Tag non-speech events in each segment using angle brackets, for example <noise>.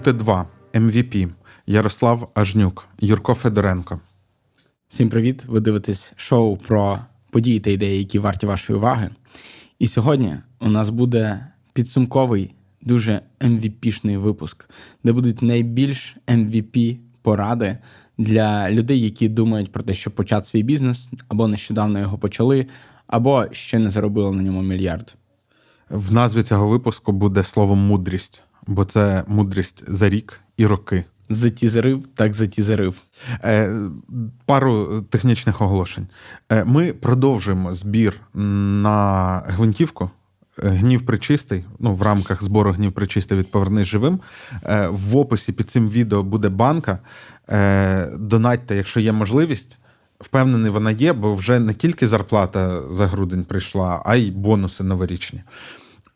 УТ2, MVP, Ярослав Ажнюк, Юрко Федоренко. Всім привіт! Ви дивитесь шоу про події та ідеї, які варті вашої уваги. І сьогодні у нас буде підсумковий, дуже MVP-шний випуск, де будуть найбільш MVP поради для людей, які думають про те, щоб почати свій бізнес, або нещодавно його почали, або ще не заробили на ньому мільярд. В назві цього випуску буде слово мудрість, бо це мудрість за рік і роки. Затізерив, так затізерив. Е, пару технічних оголошень. Е, ми продовжуємо збір на гвинтівку. Е, Гнів причистий, ну в рамках збору гнів причистий від Повернись живим. Е, в описі під цим відео буде банка. Е, донатьте, якщо є можливість. Впевнений, вона є, бо вже не тільки зарплата за грудень прийшла, а й бонуси новорічні.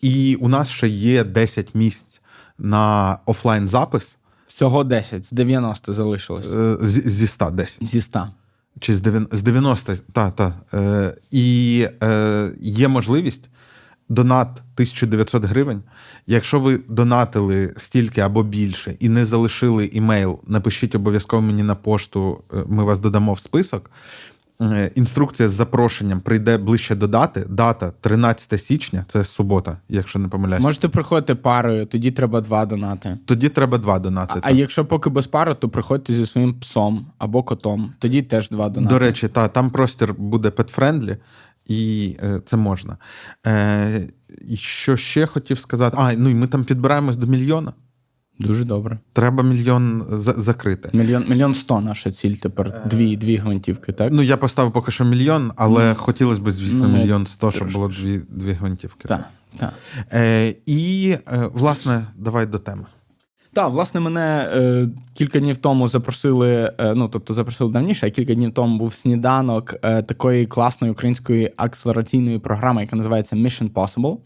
І у нас ще є 10 місць на офлайн запис Всього 10, з 90 залишилось. е, зі зі 100 10. Зі 100. Чи з 90, з 90 та, та. Е, і е, є можливість донат 1900 гривень. Якщо ви донатили стільки або більше і не залишили імейл, напишіть обов'язково мені на пошту, е, ми вас додамо в список. Е, Інструкція з запрошенням прийде ближче до дати. Дата 13 січня, це субота, якщо не помиляюсь. Можете приходити парою, тоді треба два донати. Тоді треба два донати. А, а якщо поки без пари, то приходьте зі своїм псом або котом. Тоді теж два донати. До речі, та, там простір буде петфрендлі, і е, це можна. Е, і що ще хотів сказати? А, ну і ми там підбираємось до мільйона. Дуже добре. Треба мільйон за- закрити. Мільйон мільйон сто наша ціль тепер. Дві, дві гвинтівки, так? Ну, я поставив поки що мільйон, але Ну, хотілося б, звісно, ну, мільйон сто, щоб було дві, дві гвинтівки. Так, так. Е, і, е, власне, давай до теми. Так, власне, мене е, кілька днів тому запросили, е, ну тобто запросили давніше, а кілька днів тому був сніданок е, такої класної української акселераційної програми, яка називається Mission Possible, е,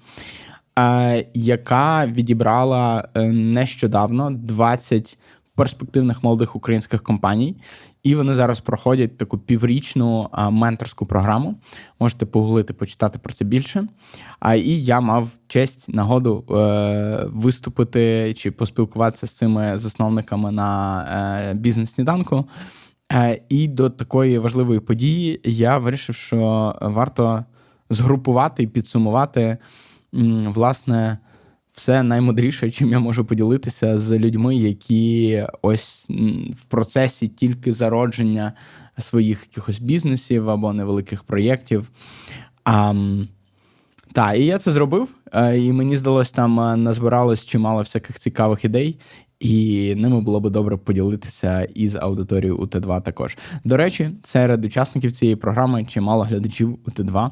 яка відібрала е, нещодавно 20 перспективних молодих українських компаній. І вони зараз проходять таку піврічну менторську програму. Можете погуглити, почитати про це більше. А і я мав честь нагоду е, виступити чи поспілкуватися з цими засновниками на е, бізнес-сніданку. Е, і до такої важливої події я вирішив, що варто згрупувати і підсумувати власне все наймудріше, чим я можу поділитися з людьми, які ось в процесі тільки зародження своїх якихось бізнесів або невеликих проєктів. М, і я це зробив, е, і мені здалось, там е, назбиралось чимало всяких цікавих ідей, і ними було би добре поділитися із аудиторією УТ2 також. До речі, серед учасників цієї програми чимало глядачів УТ2.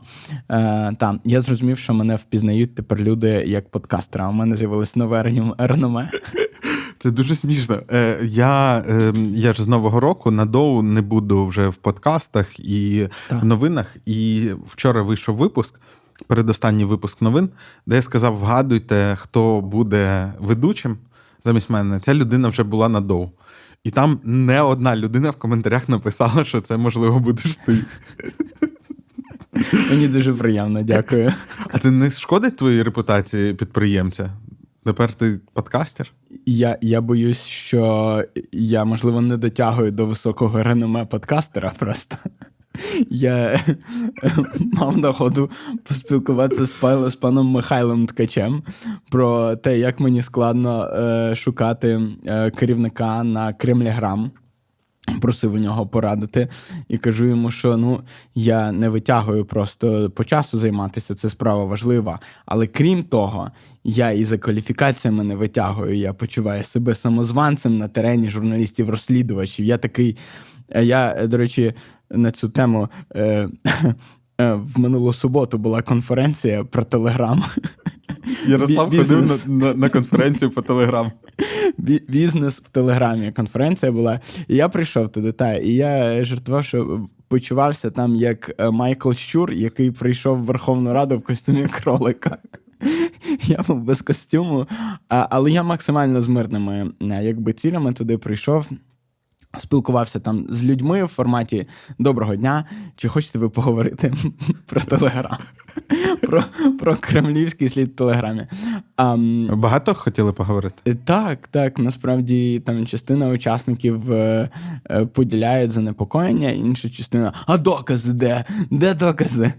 Е, та, я зрозумів, що мене впізнають тепер люди як подкастера. а У мене з'явилось нове реном- реноме. <laughs> Це дуже смішно. Е, я, е, я ж з Нового року на доу не буду вже в подкастах і Так. в новинах. І вчора вийшов випуск, передостанній випуск новин, де я сказав: вгадуйте, хто буде ведучим замість мене. Ця людина вже була на доу. І там не одна людина в коментарях написала, що це можливо будеш ти. Мені дуже приємно, дякую. А це не шкодить твоїй репутації підприємця? Тепер ти подкастер? Я, я боюсь, що я, можливо, не дотягую до високого реноме подкастера просто. Я мав нагоду поспілкуватися з паном Михайлом Ткачем про те, як мені складно е, шукати е, керівника на Кремляграм. Просив у нього порадити і кажу йому, що ну я не витягую просто по часу займатися, це справа важлива. Але крім того, я і за кваліфікаціями не витягую. Я почуваю себе самозванцем на терені журналістів-розслідувачів. Я такий. е, Я, е, до речі, на цю тему е, <laughs> е, в минулу суботу була конференція про Телеграм. <laughs> Ярослав Бі- ходив на, на, на конференцію по телеграм. <laughs> Бі- бізнес в Телеграмі. Конференція була. І я прийшов туди, та, і я жартував, що почувався там як е, Майкл Щур, який прийшов в Верховну Раду в костюмі кролика. Я був без костюму, але я максимально з мирними е, якби, цілями туди прийшов. Спілкувався там з людьми в форматі Доброго дня. Чи хочете ви поговорити <laughs> про Телеграм? <laughs> про, про кремлівський слід в Телеграмі. А, Багато хотіли поговорити? Е, Так, так. Насправді там частина учасників е, е, поділяють занепокоєння, інша частина. А докази де? Де докази?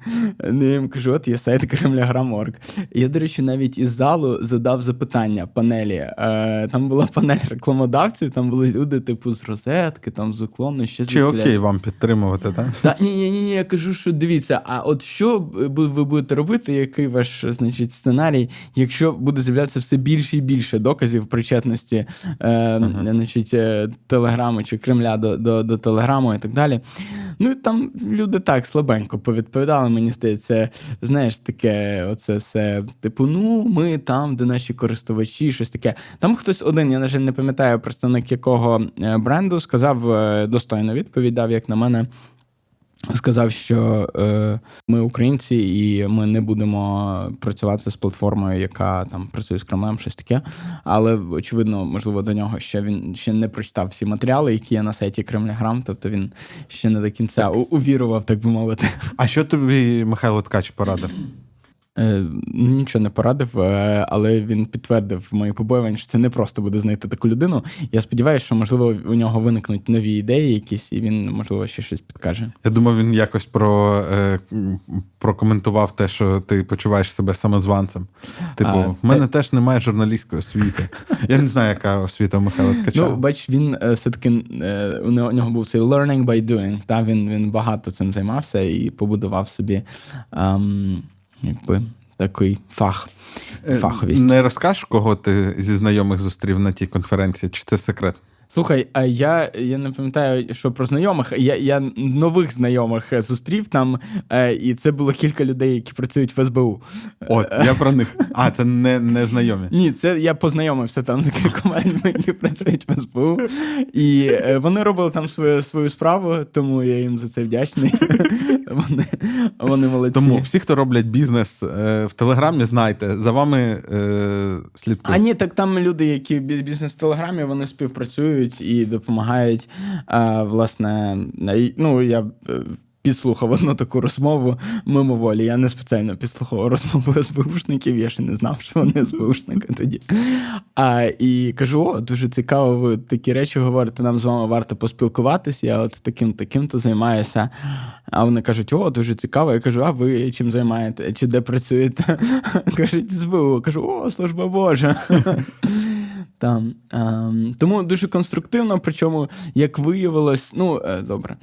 Ну, я їм кажу, от є сайт Кремляграм.орг. Я, до речі, навіть із залу задав запитання панелі. Е, Там була панель рекламодавців, там були люди, типу, з розетки, там з уклону, ще з Чи окей вам підтримувати, так? та ні, ні, ні, я кажу, що дивіться, а от що ви будете робити, який ваш значить, сценарій, якщо буде з'являтися все більше і більше доказів причетності е, значить, е, Телеграму чи Кремля до, до, до Телеграму і так далі. Ну і там люди так слабенько повідповідали, мені здається, знаєш, таке, оце все, типу, ну, ми там, де наші користувачі, щось таке. Там хтось один, я, на жаль, не пам'ятаю представник якого е, бренду, сказав е, достойну відповідь, дав, як на мене. Сказав, що е, ми українці, і ми не будемо працювати з платформою, яка там працює з Кремлем, щось таке. Але очевидно, можливо, до нього ще він ще не прочитав всі матеріали, які є на сайті Кремляграм. Тобто він ще не до кінця так. увірував, так би мовити. А що тобі Михайло Ткач порадив? Е, ну, нічого не порадив, е, але він підтвердив мої побоювання, що це не просто буде знайти таку людину. Я сподіваюся, що можливо у нього виникнуть нові ідеї, якісь, і він можливо ще щось підкаже. Я думав, він якось про, е, прокоментував те, що ти почуваєш себе самозванцем. Типу, А, в мене теж немає журналістської освіти. <laughs> Я не знаю, яка освіта Михайла Ткача. Ну, бач, він все-таки у нього, був цей learning by doing. Та він, він багато цим займався і побудував собі ем, якби такий фах, Е, фаховість. Не розкажеш, кого ти зі знайомих зустрів на тій конференції, чи це секрет? Слухай, а я, я не пам'ятаю, що про знайомих. Я, я нових знайомих е, зустрів там, е, і це було кілька людей, які працюють в СБУ. От, я про них. А, це не, не знайомі. Ні, це я познайомився там з кількома людьми, які працюють в СБУ. І е, вони робили там свою свою справу, тому я їм за це вдячний. Вони, вони молодці. Тому всі, хто роблять бізнес в Телеграмі, знайте, за вами слідкують. А ні, так там люди, які бізнес в Телеграмі, вони співпрацюють і допомагають. А, власне, ну я е, підслухав одну таку розмову мимоволі. Я не спеціально підслухав розмову СБУшників, я ще не знав, що вони СБУшники тоді. А, і кажу: о, дуже цікаво, ви такі речі говорите, нам з вами варто поспілкуватися. Я от таким таким то займаюся. А вони кажуть, о, дуже цікаво. Я кажу, а ви чим займаєте? Чи де працюєте? <laughs> Кажуть, СБУ. Кажу, о, служба Божа. Там. Ем, тому дуже конструктивно, причому, як виявилось, ну, е, добре.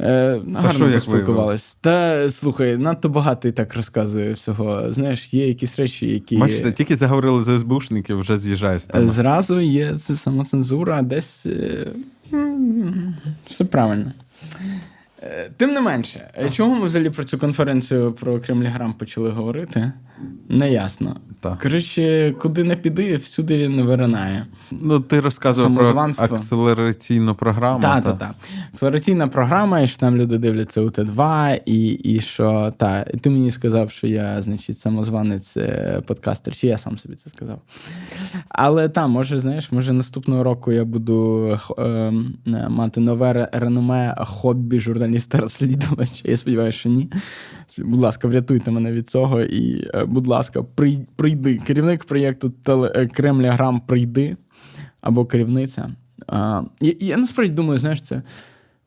Е, гарно що, як поспілкувались. Та слухай, надто багато і так розказує всього. Знаєш, є якісь речі, які. Бачите, тільки заговорили за СБУшників, вже з'їжджає з Е, теми. Зразу є це самоцензура, десь е, все правильно. Е, Тим не менше, е, чого ми взагалі про цю конференцію про Кремліграм почали говорити? Неясно. Так. Коротше, куди не піди, всюди він виринає. Ну, ти розказував про акселераційну програму. Так, так, так. Акселераційна програма, і що там люди дивляться УТ2, і, і що та, і ти мені сказав, що я, значить, самозванець е, подкастер, чи я сам собі це сказав. Але там, може, знаєш, може наступного року я буду ем, е, мати нове ре- реноме хобі журналіста-розслідувача. Я сподіваюся, що ні. Будь ласка, врятуйте мене від цього. І, е, будь ласка, прийди. Керівник проєкту е, Кремляграм прийди або керівниця. Я, я насправді думаю, знаєш, це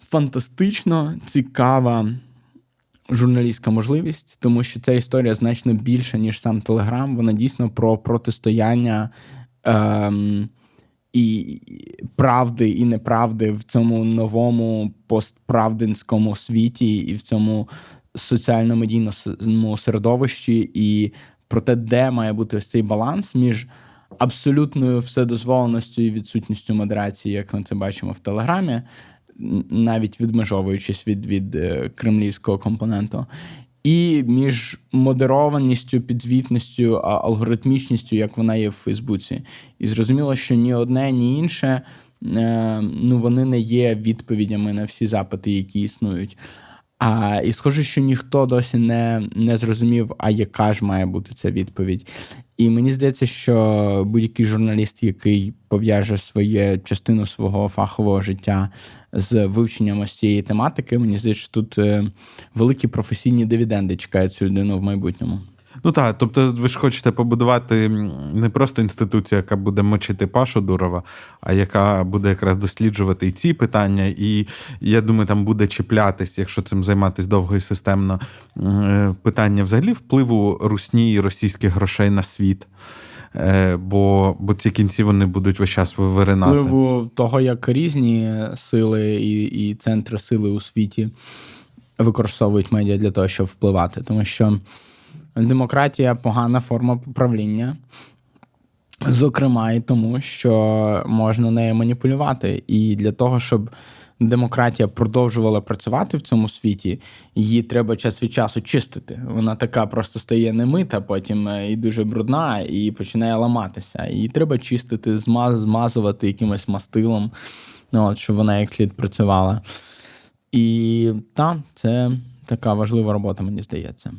фантастично цікава журналістська можливість, тому що ця історія значно більша, ніж сам Телеграм. Вона дійсно про протистояння ем, і правди і неправди в цьому новому постправдинському світі і в цьому соціально-медійному середовищі, і про те, де має бути ось цей баланс між абсолютною вседозволеністю і відсутністю модерації, як ми це бачимо в Телеграмі, навіть відмежовуючись від, від е, кремлівського компоненту. І між модерованістю, підзвітністю, алгоритмічністю, як вона є в Фейсбуці. І зрозуміло, що ні одне, ні інше, е, ну вони не є відповідями на всі запити, які існують. А, І схоже, що ніхто досі не, не зрозумів, а яка ж має бути ця відповідь. І мені здається, що будь-який журналіст, який пов'яже своє частину свого фахового життя з вивченням ось цієї тематики, мені здається, тут е, великі професійні дивіденди чекають цю людину в майбутньому. Ну так, тобто ви ж хочете побудувати не просто інституцію, яка буде мочити Пашу Дурова, а яка буде якраз досліджувати і ці питання, і я думаю, там буде чіплятись, якщо цим займатися довго і системно, е, питання взагалі впливу русні і російських грошей на світ. Е, Бо бо ці кінці вони будуть весь час виринати. Впливу того, як різні сили і, і центри сили у світі використовують медіа для того, щоб впливати, тому що. Демократія погана форма правління, зокрема, і тому, що можна нею маніпулювати. І для того, щоб демократія продовжувала працювати в цьому світі, її треба час від часу чистити. Вона така просто стає немита, потім і дуже брудна, і починає ламатися. Її треба чистити, змазувати якимось мастилом, ну, от, щоб вона як слід працювала. І так, це така важлива робота, мені здається.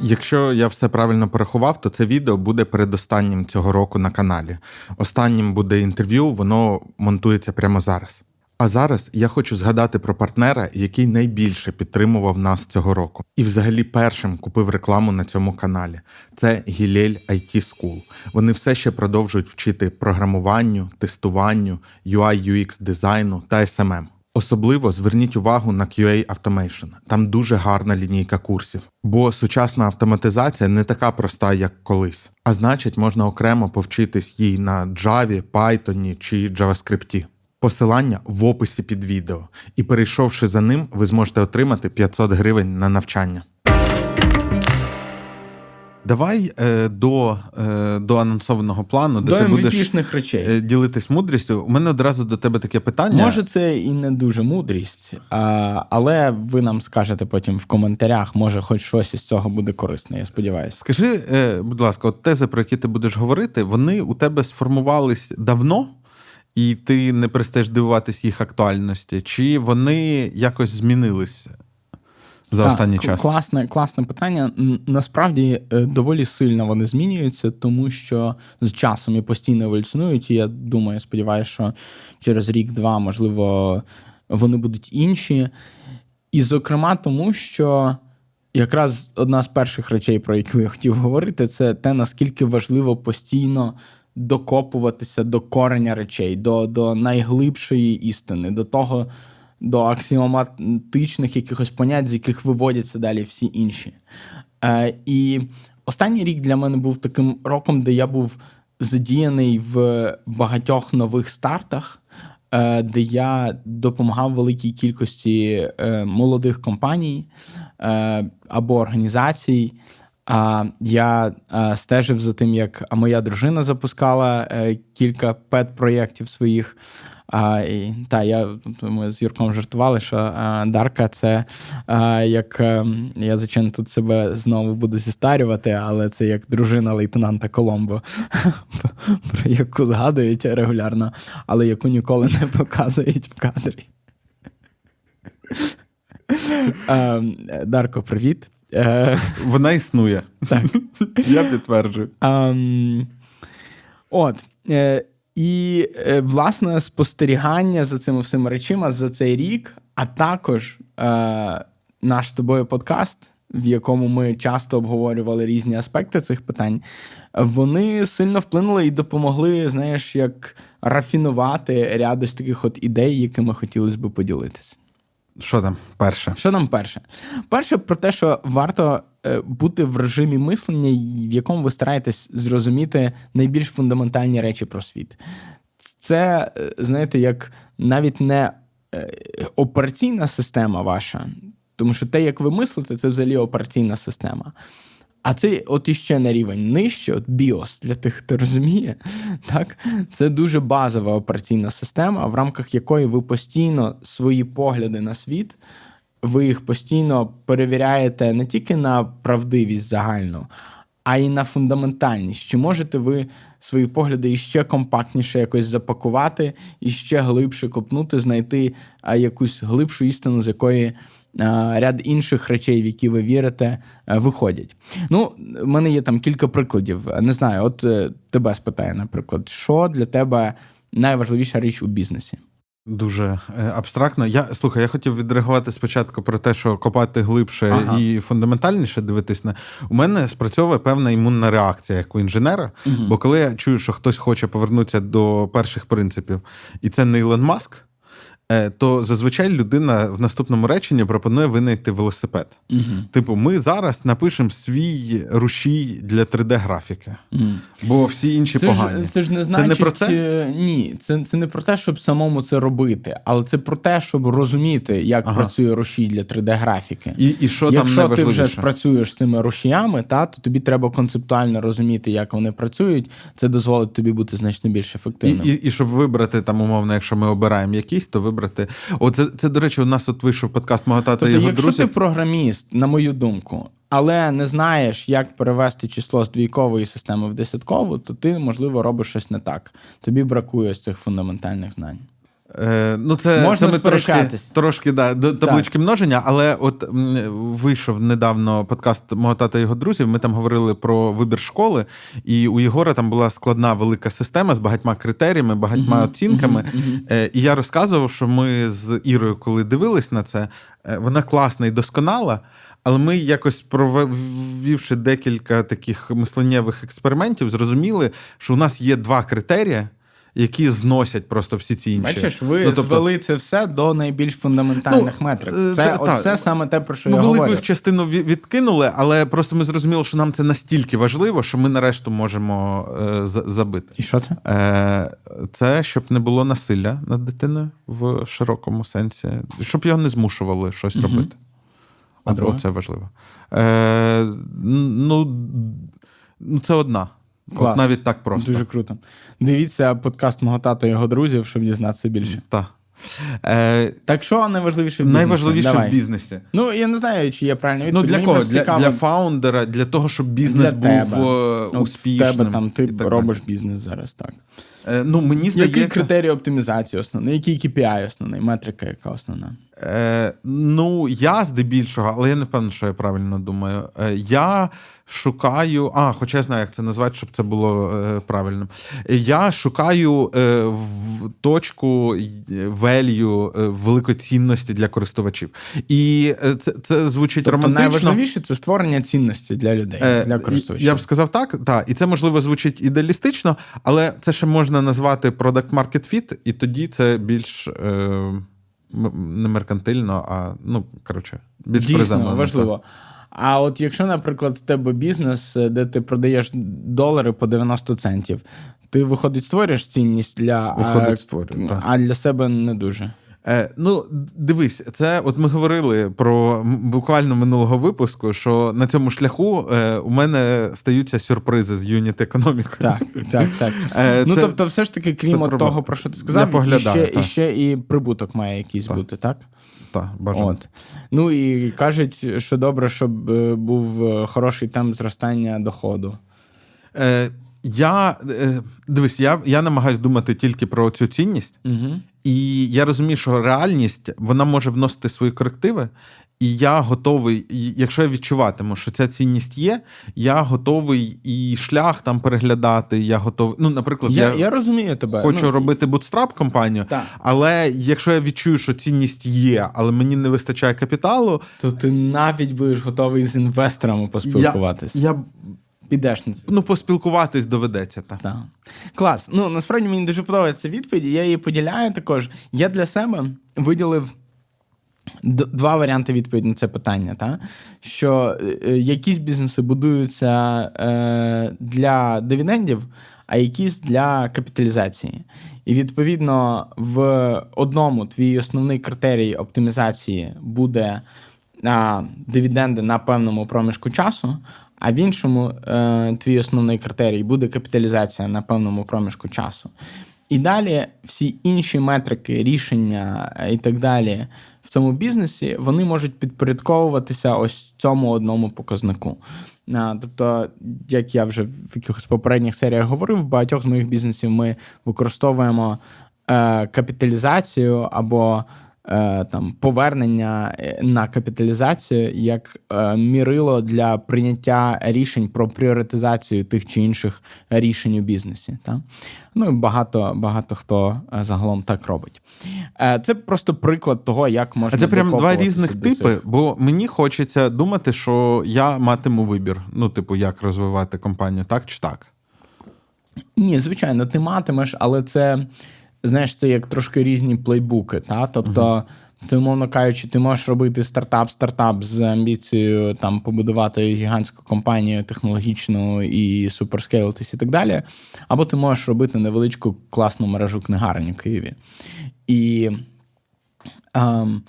Якщо я все правильно порахував, то це відео буде передостаннім цього року на каналі. Останнім буде інтерв'ю, воно монтується прямо зараз. А зараз я хочу згадати про партнера, який найбільше підтримував нас цього року, і взагалі першим купив рекламу на цьому каналі. Це Гілель IT School. Вони все ще продовжують вчити програмуванню, тестуванню, UI UX дизайну та SMM. Особливо зверніть увагу на QA Automation. Там дуже гарна лінійка курсів, бо сучасна автоматизація не така проста, як колись. А значить, можна окремо повчитись їй на Java, Python чи JavaScript. Посилання в описі під відео, і перейшовши за ним, ви зможете отримати 500 гривень на навчання. Давай е, до е, до анонсованого плану, де до ти будеш речей. Е, ділитись мудрістю. У мене одразу до тебе таке питання. Може, це і не дуже мудрість, а, але ви нам скажете потім в коментарях, може, хоч щось із цього буде корисне. Я сподіваюся. Скажи, е, будь ласка, от тези, про які ти будеш говорити, вони у тебе сформувались давно, і ти не перестаєш дивуватись їх актуальності, чи вони якось змінились? За так, останній час? Класне, класне питання. Насправді е, доволі сильно вони змінюються, тому що з часом і постійно еволюціонують. І я думаю, сподіваюся, що через рік-два, можливо, вони будуть інші. І, зокрема, тому що якраз одна з перших речей, про яку я хотів говорити, це те, наскільки важливо постійно. Докопуватися до кореня речей, до до найглибшої істини, до того, до аксіоматичних якихось понять, з яких виводяться далі всі інші. Е, І останній рік для мене був таким роком, де я був задіяний в багатьох нових стартах, е, де я допомагав великій кількості е, молодих компаній е, або організацій. Я стежив за тим, як моя дружина запускала кілька пет-проєктів своїх. А, і, Та, я ми з Юрком жартували, що а, Дарка це а, як а, ем, я звичайно тут себе знову буду зістарювати, але це як дружина лейтенанта Коломбо, <laughs> про яку згадують регулярно, але яку ніколи не показують в кадрі. А, <laughs> ем, Дарко, привіт. Е, Вона існує. Так. <laughs> Я підтверджую. А, ем, От. І, е, власне, спостерігання за цими всіма речима за цей рік, а також е, наш з тобою подкаст, в якому ми часто обговорювали різні аспекти цих питань, вони сильно вплинули і допомогли, знаєш, як рафінувати ряд ось таких от ідей, якими хотілося б поділитися. Що там перше? Що нам перше? Перше, про те, що варто е, бути в режимі мислення, в якому ви стараєтесь зрозуміти найбільш фундаментальні речі про світ. Це, е, знаєте, як навіть не е, операційна система ваша, тому що те, як ви мислите, це взагалі операційна система. А це от іще на рівень нижче, от BIOS, для тих, хто розуміє, так це дуже базова операційна система, в рамках якої ви постійно свої погляди на світ, ви їх постійно перевіряєте не тільки на правдивість загальну, а й на фундаментальність. Чи можете ви свої погляди іще компактніше якось запакувати, і ще глибше копнути, знайти якусь глибшу істину, з якої ряд інших речей, в які ви вірите, виходять. Ну, в мене є там кілька прикладів. Не знаю, от е, тебе спитаю, наприклад, що для тебе найважливіша річ у бізнесі? Дуже е, абстрактно. Я слухай, я хотів відреагувати спочатку про те, що копати глибше Ага. і фундаментальніше дивитись на у мене спрацьовує певна імунна реакція як у інженера. Бо коли я чую, що хтось хоче повернутися до перших принципів, і це не Ілон Маск, е, то зазвичай людина в наступному реченні пропонує винайти велосипед. Угу. Типу, ми зараз напишемо свій рушій для 3D-графіки, бо всі інші Це погані. ж, це ж не значить, не про це? е, ні, це, це не про те, щоб самому це робити, але це про те, щоб розуміти, як Ага. працює рушій для 3D-графіки. І, і що там Якщо ти найважливіше? вже працюєш з цими рушіями, та, то тобі треба концептуально розуміти, як вони працюють. Це дозволить тобі бути значно більш І, ефективним. і, і щоб вибрати там, умовно, якщо ми обираємо якісь, то вибрати. О, це, це до речі, у нас от вийшов подкаст мого тата і Тобто, його якщо друзів. ти програміст, на мою думку, але не знаєш, як перевести число з двійкової системи в десяткову, то ти, можливо, робиш щось не так. Тобі бракує з цих фундаментальних знань. Е, ну, це, Можна це ми трошки, сперечатись. трошки да, до таблички множення, але от м, вийшов недавно подкаст мого тата і його друзів. Ми там говорили про вибір школи, і у Єгора там була складна велика система з багатьма критеріями, багатьма оцінками. Е, і я розказував, що ми з Ірою, коли дивились на це, е, вона класна і досконала. Але ми якось провівши декілька таких мисленнєвих експериментів, зрозуміли, що у нас є два критерії, які зносять просто всі ці інші. Бачиш, ви Ну, тобто- звели це все до найбільш фундаментальних Ну, метрик. е, Це, та- та. саме те, про що Ну, я велику їх частину відкинули, але просто ми зрозуміли, що нам це настільки важливо, що ми нарешту можемо е, забити. І що це? Е, це щоб не було насилля над дитиною в широкому сенсі, щоб його не змушували щось Мгм. робити. Друге? це важливо. Е, ну, ну, це одна. Клас. От навіть так просто. Дуже круто. Дивіться подкаст мого тата і його друзів, щоб дізнатися більше. Так. Е, Так що найважливіше в бізнесі? найважливіше Давай. в бізнесі. Ну, я не знаю, чи є правильна Ну, для Мені кого? просто Для, цікаво, для фаундера, для того, щоб бізнес Для був тебе. е, от в успішним. тебе там ти і так далі. робиш бізнес зараз, так. Е, ну, мені здається, Який критерій оптимізації основний? Який KPI основний? Метрика яка основна? Е, ну, я здебільшого, але я не впевнений, що я правильно думаю. Е, я шукаю, а, хоча я знаю, як це назвати, щоб це було е, правильним. Е, Я шукаю е, в точку велью е, великої цінності для користувачів. І е, це, це звучить Тобто романтично. найважливіше це створення цінності для людей, Е, для користувачів. Я б сказав так, так. І це можливо звучить ідеалістично, але це ще можна назвати product market fit, і тоді це більш е, не меркантильно, а ну коротше, більш Дійсно, приземлено. важливо. А от якщо, наприклад, в тебе бізнес, е, де ти продаєш долари по 90 центів, ти виходить, створюєш цінність для Виходить, а, так. а для себе не дуже. Е, ну, дивись, це от ми говорили про буквально минулого випуску, що на цьому шляху е, у мене стаються сюрпризи з юніт економікою. Так, так, так. <laughs> Е, ну це- тобто, все ж таки, крім от того, про що ти сказав, і, ще, і ще і прибуток має якийсь Так. бути, так? Так, бажано. От. Ну і кажуть, що добре, щоб е, був е, хороший темп зростання доходу. Е, я е, дивись, я, я намагаюся думати тільки про цю цінність. Угу. І я розумію, що реальність вона може вносити свої корективи, і я готовий, і якщо я відчуватиму, що ця цінність є, я готовий і шлях там переглядати. Я готовий. Ну, наприклад, Я, я, я розумію тебе. хочу Ну, робити бутстрап компанію, Так. але якщо я відчую, що цінність є, але мені не вистачає капіталу, То ти навіть будеш готовий з інвесторами поспілкуватись. я, я Підеш на це. ну поспілкуватись доведеться. Так. Так. Клас. Ну насправді мені дуже подобається відповідь. Я її поділяю також. Я для себе виділив два варіанти відповіді на це питання. Та? Що е, якісь бізнеси будуються е, для дивідендів, а якісь для капіталізації. І відповідно в одному твій основний критерій оптимізації буде а, дивіденди на певному проміжку часу, а в іншому е, твій основний критерій буде капіталізація на певному проміжку часу. І далі всі інші метрики, рішення е, і так далі, в цьому бізнесі, вони можуть підпорядковуватися ось цьому одному показнику. Тобто, як я вже в якихось попередніх серіях говорив, в багатьох з моїх бізнесів ми використовуємо е, капіталізацію або там повернення е, на капіталізацію як е, мірило для прийняття рішень про пріоритизацію тих чи інших рішень у бізнесі. Та? Ну і багато, багато хто е, загалом так робить. Е, Це просто приклад того, як можна. А це прям два різних типи, цих. бо мені хочеться думати, що я матиму вибір. Ну, типу, як розвивати компанію, так чи так? Ні, звичайно, ти матимеш, але це, знаєш, це як трошки різні плейбуки. Та? Тобто, ти, умовно кажучи, ти можеш робити стартап-стартап з амбіцією там побудувати гігантську компанію технологічну і суперскейлитись і так далі. Або ти можеш робити невеличку класну мережу книгарень у Києві. І ем,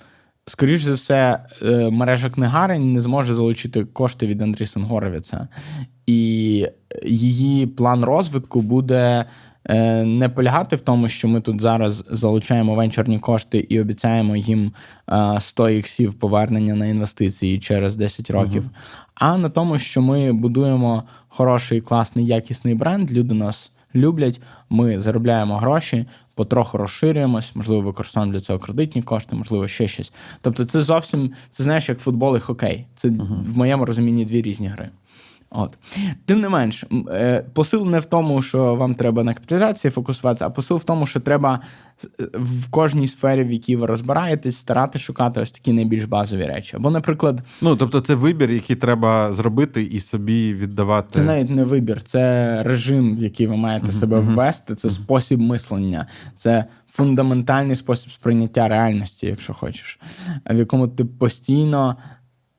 скоріш за все, е, мережа книгарень не зможе залучити кошти від Андрісен Горовіца. І її план розвитку буде не полягати в тому, що ми тут зараз залучаємо венчурні кошти і обіцяємо їм е, 100 іксів повернення на інвестиції через 10 років, а на тому, що ми будуємо хороший, класний, якісний бренд. Люди нас люблять, ми заробляємо гроші, потроху розширюємось, можливо, використовуємо для цього кредитні кошти, можливо, ще щось. Тобто, це зовсім це знаєш, як футбол і хокей. Це в моєму розумінні дві різні гри. От. Тим не менш, е, посил не в тому, що вам треба на капіталізації фокусуватися, а посил в тому, що треба е, в кожній сфері, в якій ви розбираєтесь, старати шукати ось такі найбільш базові речі. Або, наприклад, Ну, тобто, це вибір, який треба зробити і собі віддавати. Це навіть не вибір, це режим, в який ви маєте себе ввести, це спосіб мислення, це фундаментальний спосіб сприйняття реальності, якщо хочеш, в якому ти постійно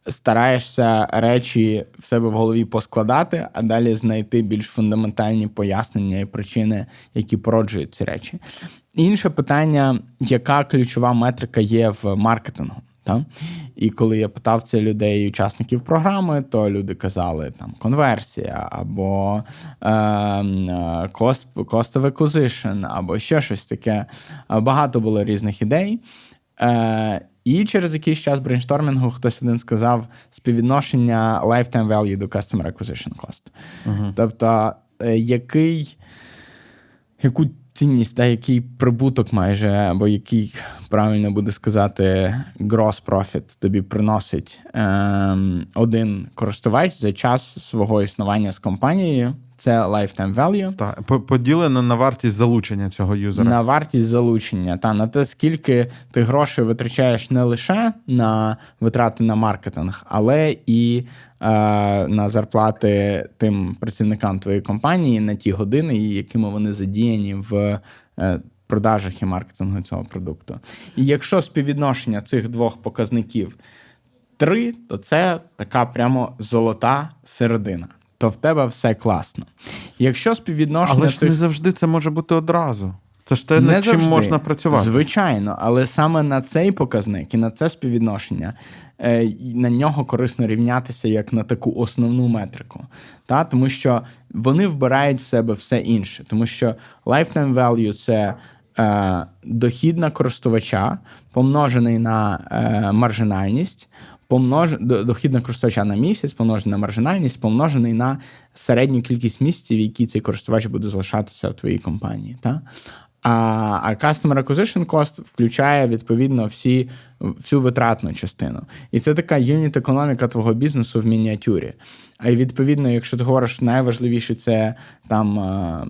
стараєшся речі в себе в голові поскладати, а далі знайти більш фундаментальні пояснення і причини, які породжують ці речі. Інше питання, яка ключова метрика є в маркетингу? Та? І коли я питав це людей, учасників програми, то люди казали там конверсія, або е, cost, cost acquisition, або ще щось таке. Багато було різних ідей. Е, і через якийсь час брейнштормінгу хтось один сказав співвідношення lifetime value до customer acquisition cost. Тобто, е, який яку цінність, та який прибуток майже, або який правильно буде сказати, gross profit тобі приносить ем, один користувач за час свого існування з компанією. Це lifetime value. Та, поділено на вартість залучення цього юзера. На вартість залучення та на те, скільки ти грошей витрачаєш не лише на витрати на маркетинг, але і е, на зарплати тим працівникам твоєї компанії на ті години, якими вони задіяні в е, продажах і маркетингу цього продукту. І якщо співвідношення цих двох показників три, то це така прямо золота середина. То в тебе все класно. Якщо співвідношення Але ж цих не завжди це може бути одразу. Це ж те, над чим завжди. можна працювати. Звичайно, але саме на цей показник і на це співвідношення е, на нього корисно рівнятися як на таку основну метрику. Та? Тому що вони вбирають в себе все інше. Тому що lifetime value – це е, дохід на користувача, помножений на е, маржинальність, помнож... до- дохід на користувача на місяць, помножений на маржинальність, помножений на середню кількість місяців, які цей користувач буде залишатися в твоїй компанії. Та? А, а Customer Acquisition Cost включає відповідно всі, всю витратну частину. І це така юніт економіка твого бізнесу в мініатюрі. Й відповідно, якщо ти говориш, найважливіше це там е,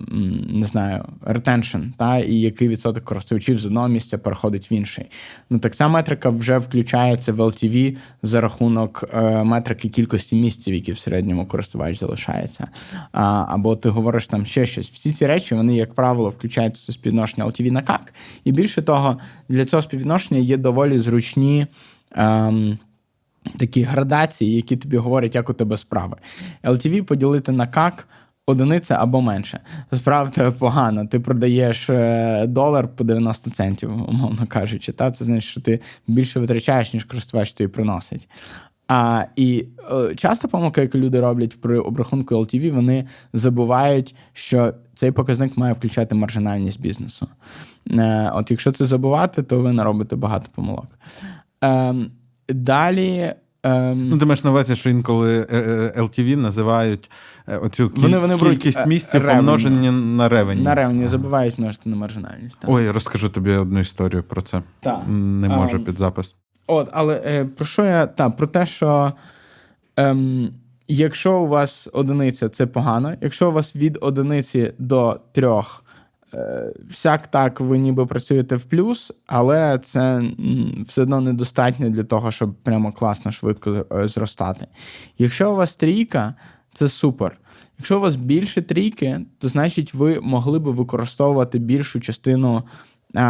не знаю, retention, та і який відсоток користувачів з одного місця переходить в інший. Ну так ця метрика вже включається в LTV за рахунок е, метрики кількості місців, які в середньому користувач залишається. Або ти говориш там ще щось. Всі ці речі вони, як правило, включаються в співвідношення LTV на CAC. І більше того, для цього співвідношення є доволі зручні. Ем, такі градації, які тобі говорять, як у тебе справи. LTV поділити на CAC одиниця або менше. Тебе погано. Ти продаєш е, долар по 90 центів, умовно кажучи. Та? Це значить, що ти більше витрачаєш, ніж користувач тобі приносить. А, і е, часто помилка, яку люди роблять при обрахунку LTV, вони забувають, що цей показник має включати маржинальність бізнесу. Е, от якщо це забувати, то ви наробите багато помилок. Ем, далі. Ем, Ну, ти маєш на увазі, що інколи е, е, LTV називають е, оцю кіль- Вони- вони кількість е, місців помножені на ревені. на ревні забувають множити на маржинальність. так. Ой, розкажу тобі одну історію про це. Так. Не можу Ем, під запис. От, але е, про що я та про те, що ем, якщо у вас одиниця, це погано. Якщо у вас від одиниці до трьох, е, всяк так ви ніби працюєте в плюс, але це все одно недостатньо для того, щоб прямо класно швидко е, зростати. Якщо у вас трійка, це супер. Якщо у вас більше трійки, то значить ви могли би використовувати більшу частину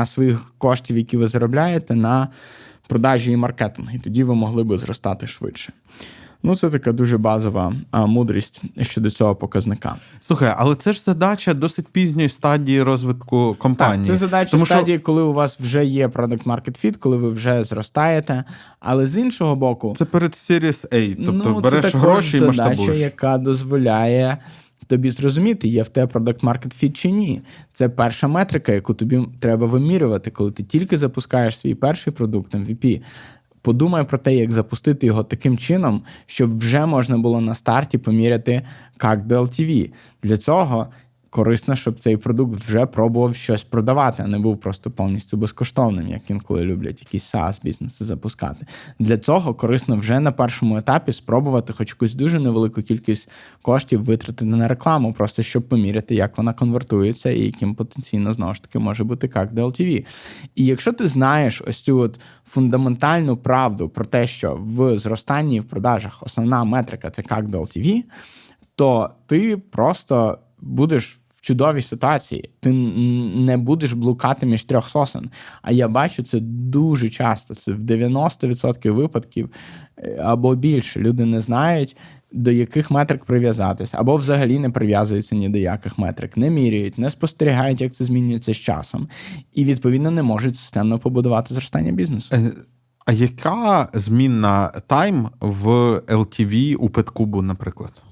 своїх коштів, які ви заробляєте, на продажі і маркетинг, і тоді ви могли би зростати швидше. Ну, це така дуже базова а, мудрість щодо цього показника. Слухай, але це ж задача досить пізньої стадії розвитку компанії. Так, це задача Тому що- стадії, коли у вас вже є product market fit, коли ви вже зростаєте. Але з іншого боку, Це перед Series A, тобто ну, береш це гроші і задача, яка дозволяє тобі зрозуміти, є в тебе product market fit чи ні. Це перша метрика, яку тобі треба вимірювати, коли ти тільки запускаєш свій перший продукт MVP. Подумай про те, як запустити його таким чином, щоб вже можна було на старті поміряти як DLTV. Для цього корисно, щоб цей продукт вже пробував щось продавати, а не був просто повністю безкоштовним, як інколи люблять якісь SaaS бізнеси запускати. Для цього корисно вже на першому етапі спробувати хоч якусь дуже невелику кількість коштів витратити на рекламу, просто щоб поміряти, як вона конвертується і яким потенційно знову ж таки може бути як до LTV. І якщо ти знаєш ось цю от фундаментальну правду про те, що в зростанні в продажах основна метрика це як до LTV, то ти просто будеш чудовій ситуації. Ти не будеш блукати між трьох сосен. А я бачу це дуже часто. Це в 90% випадків е, або більше. Люди не знають. До яких метрик прив'язатися, або взагалі не прив'язуються ні до яких метрик, не міряють, не спостерігають, як це змінюється з часом, і відповідно не можуть системно побудувати зростання бізнесу. Е, А яка змінна тайм в LTV у Петкубу, наприклад?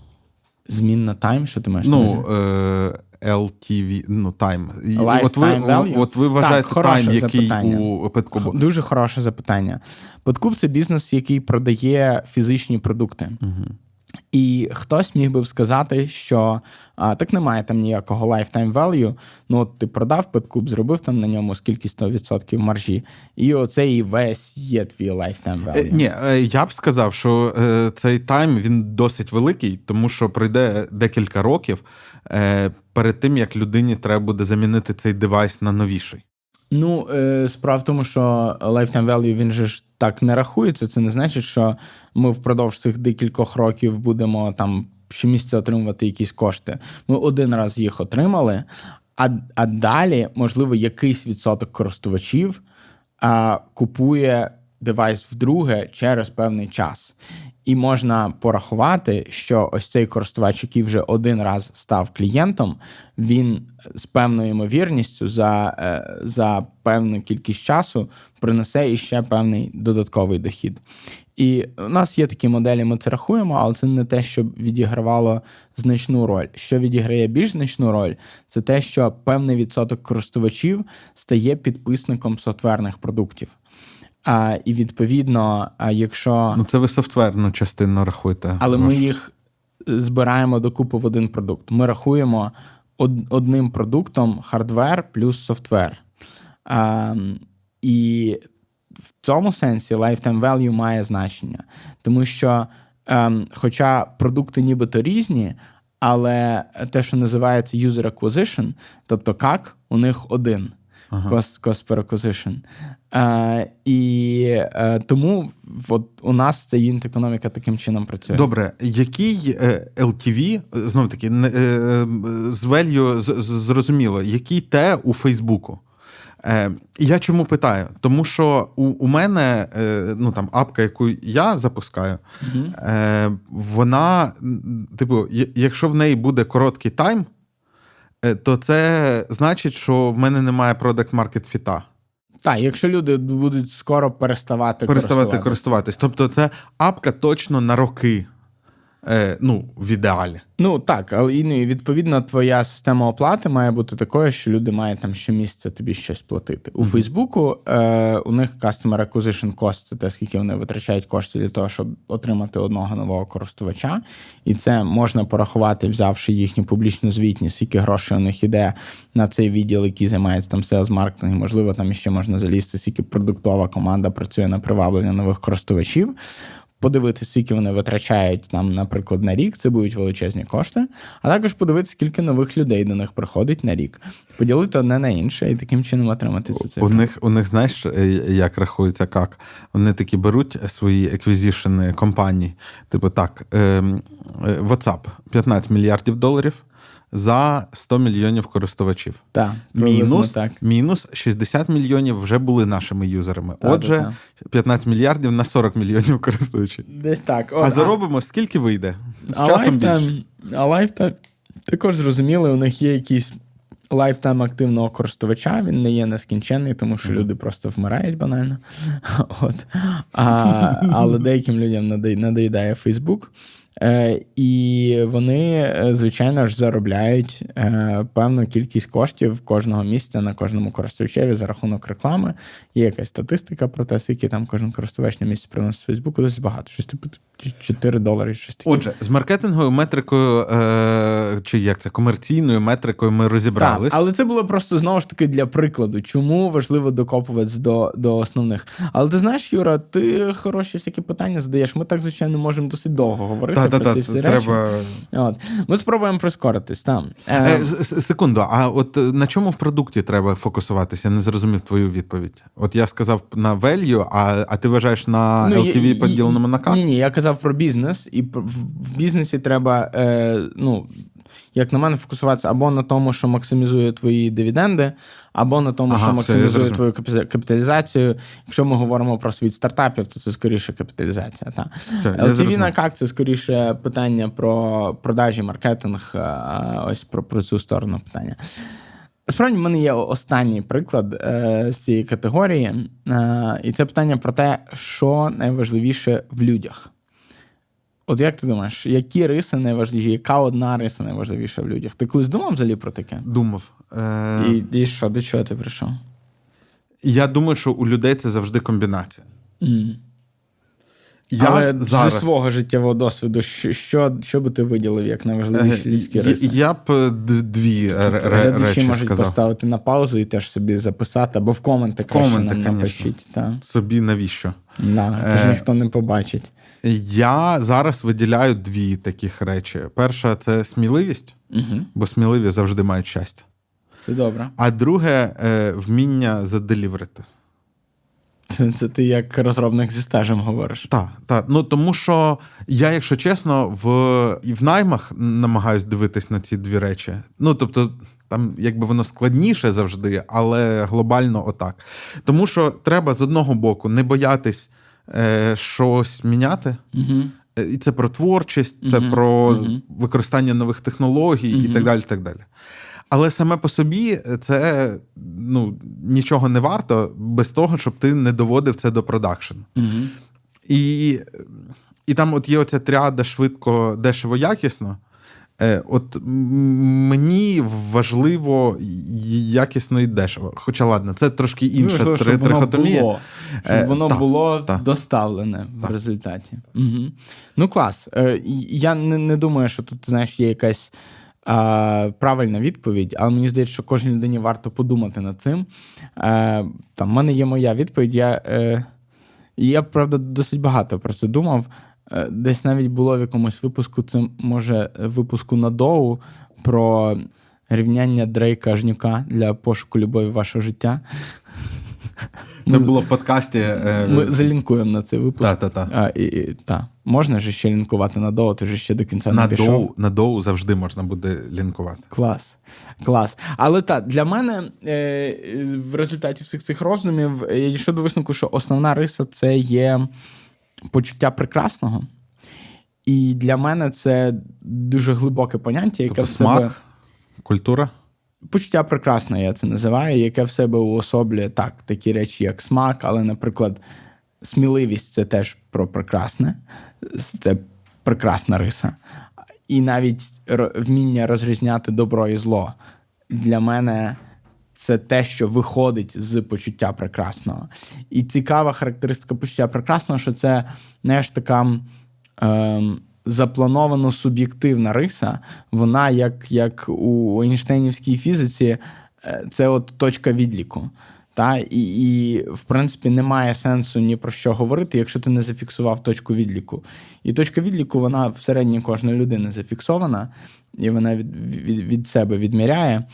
Змінна тайм, що ти маєш? Ну, е, LTV, ну, тайм. І От ви, value? от ви вважаєте хороше тайм, який запитання. у Петкубу? Дуже хороше запитання. Подкуп це бізнес, який продає фізичні продукти. І хтось міг би сказати, що а, так немає там ніякого lifetime value. Ну, от ти продав подкуп, зробив там на ньому скільки 100% маржі, і оце і весь є твій lifetime value. Е, Ні, е, я б сказав, що е, цей тайм він досить великий, тому що пройде декілька років е, перед тим, як людині треба буде замінити цей девайс на новіший. Ну, е, справа в тому, що lifetime value він же ж так не рахується. Це не значить, що ми впродовж цих декількох років будемо там щомісяця отримувати якісь кошти. Ми один раз їх отримали, а, а далі, можливо, якийсь відсоток користувачів а, купує девайс вдруге через певний час. І можна порахувати, що ось цей користувач, який вже один раз став клієнтом, він з певною ймовірністю за, е, за певну кількість часу принесе іще певний додатковий дохід. І у нас є такі моделі, ми це рахуємо, але це не те, що відігравало значну роль. Що відіграє більш значну роль, це те, що певний відсоток користувачів стає підписником софтверних продуктів. А, і відповідно, а якщо Ну, це ви софтверну частину рахуєте. але ми Ваш- їх збираємо докупи в один продукт. Ми рахуємо од- одним продуктом hardware плюс software. А, і в цьому сенсі lifetime value має значення. Тому що, ем, хоча продукти нібито різні, але те, що називається user acquisition, тобто CAC, у них один. Cost, cost per acquisition. Е, і е, тому от у нас ця юнит економіка таким чином працює. Добре, який е, LTV, знов таки, е, е, з value зрозуміло, який те у Фейсбуку? Е, я чому питаю? Тому що у, у мене е, ну, там, апка, яку я запускаю, е, вона, типу, якщо в неї буде короткий тайм, е, то це значить, що в мене немає продакт маркет фіта. Так, якщо люди будуть скоро переставати, Переставати користуватись. користуватись. Тобто, це апка точно на роки. Е, ну, в ідеалі. Ну так, але і, ну, відповідно твоя система оплати має бути такою, що люди мають там щомісяця тобі щось платити. У Фейсбуку е, у них Customer Acquisition Cost – це те, скільки вони витрачають коштів для того, щоб отримати одного нового користувача. І це можна порахувати, взявши їхню публічну звітність, скільки грошей у них іде на цей відділ, який займається там sales маркетингом. Можливо, там ще можна залізти, скільки продуктова команда працює на приваблення нових користувачів подивитися, скільки вони витрачають там, наприклад, на рік, це будуть величезні кошти, а також подивитися, скільки нових людей до них приходить на рік, поділити одне на інше і таким чином отримати це У них, у них, знаєш, е, як рахується, як? Вони такі беруть свої еквізішени компанії, типу так, ем, е, WhatsApp 15 мільярдів доларів за 100 мільйонів користувачів. Так, Мінус, так. мінус 60 мільйонів вже були нашими юзерами. Та, Отже, та, 15 мільярдів на 40 мільйонів користувачів. Десь так. А заробимо, скільки вийде? З а часом більше. А lifetime також зрозуміли, у них є якийсь lifetime активного користувача, він не є нескінченний, тому що люди просто вмирають банально. <laughs> От. А, але деяким людям надо- надоїдає Facebook. Е, і вони, е, звичайно ж, заробляють е, певну кількість коштів кожного місця на кожному користувачеві за рахунок реклами. Є якась статистика про те, скільки там кожен користувач на місці приносить Фейсбуку, досить багато. Щось типу 4 долари, щось таке. Отже, з маркетинговою метрикою, е, чи як це, комерційною метрикою ми розібрались. Так, але це було просто знову ж таки для прикладу, чому важливо докопуватись до, до основних. Але ти знаєш, Юра, ти хороші всякі питання задаєш. Ми так, звичайно, можемо досить довго говорити про та, ці всі треба. речі. От. Ми спробуємо прискоритись. Там. Е, Е, секунду, а от е, на чому в продукті треба фокусуватися? Я не зрозумів твою відповідь. От я сказав на value, а, а ти вважаєш на Ну, LTV поділеному на К? Ні, ні, я казав про бізнес, і в, бізнесі треба, е, ну, як на мене, фокусуватися або на тому, що максимізує твої дивіденди, або на тому, Ага, що максимізує зрозумів. твою капіталізацію. Якщо ми говоримо про світ стартапів, то це скоріше капіталізація. Та. Все, LTV на CAC – це скоріше питання про продажі, маркетинг, а, ось про, про цю сторону питання. Справді, в мене є останній приклад е, з цієї категорії, е, і це питання про те, що найважливіше в людях. От як ти думаєш, які риси найважливіші, яка одна риса найважливіша в людях? Ти колись думав взагалі про таке? Думав. Е, І, і що, до чого ти прийшов? Я думаю, що у людей це завжди комбінація. Mm. Я Але зараз... зі свого життєвого досвіду, що, що, що би ти виділив як Е, найважливіші людські риси? Я б е, дві ре- Тут речі можуть сказав. поставити на паузу і теж собі записати, або в коменти краще Коменти, нам напишіть. Та. Собі навіщо? Да, це ж Е, ніхто не побачить. Я зараз виділяю дві таких речі. Перша це сміливість, Угу. бо сміливі завжди мають щастя. Це добре. А друге е, вміння заделіверити. Це, це ти як розробник зі стажем говориш. Так, так. Ну тому що я, якщо чесно, в і в наймах намагаюсь дивитись на ці дві речі. Ну тобто, там якби воно складніше завжди, але глобально отак. Тому що треба з одного боку не боятись е, щось міняти. Угу. І це про творчість, це Мгм, про мгм. використання нових технологій і так далі. так далі. Але саме по собі це ну, нічого не варто без того, щоб ти не доводив це до продакшн. Угу. І, і там от є оця тріада швидко, дешево, якісно. Е, От мені важливо якісно і дешево. Хоча ладно, це трошки інша Ну, щоб три- воно трихотомія. було, щоб Е, воно так, було так. доставлене в результаті. Угу. Ну, клас. Е, Я не, не думаю, що тут, знаєш, є якась а, правильна відповідь, але мені здається, що кожній людині варто подумати над цим. Е, там, в мене є моя відповідь. Я, я правда, досить багато про це думав. Е, Десь навіть було в якомусь випуску, це може випуску на доу про рівняння Дрейка Жнюка для пошуку любові в ваше життя. Це було в подкасті. е, Ми залінкуємо на цей випуск. Та-та-та. А, і, і, та. Можна ж ще лінкувати на доу, ти ж ще до кінця на не пішов. доу, на доу завжди можна буде лінкувати. Клас. Клас. Але так, для мене е, в результаті всіх цих роздумів е, я дійшов до висновку, що основна риса це є почуття прекрасного. І для мене це дуже глибоке поняття, яке Тобто в себе... смак, культура. Почуття прекрасне, я це називаю, яке в себе уособлює так, такі речі, як смак, але, наприклад, сміливість це теж про прекрасне. Це прекрасна риса. І навіть вміння розрізняти добро і зло для мене це те, що виходить з почуття прекрасного. І цікава характеристика почуття прекрасного, що це знаєш, така ем, заплановано суб'єктивна риса. Вона, як, як у Ейнштейнівській фізиці, е, це от точка відліку. Та? І, і, в принципі, немає сенсу ні про що говорити, якщо ти не зафіксував точку відліку. І точка відліку, вона всередині кожної людини зафіксована, і вона від, від, від себе відміряє.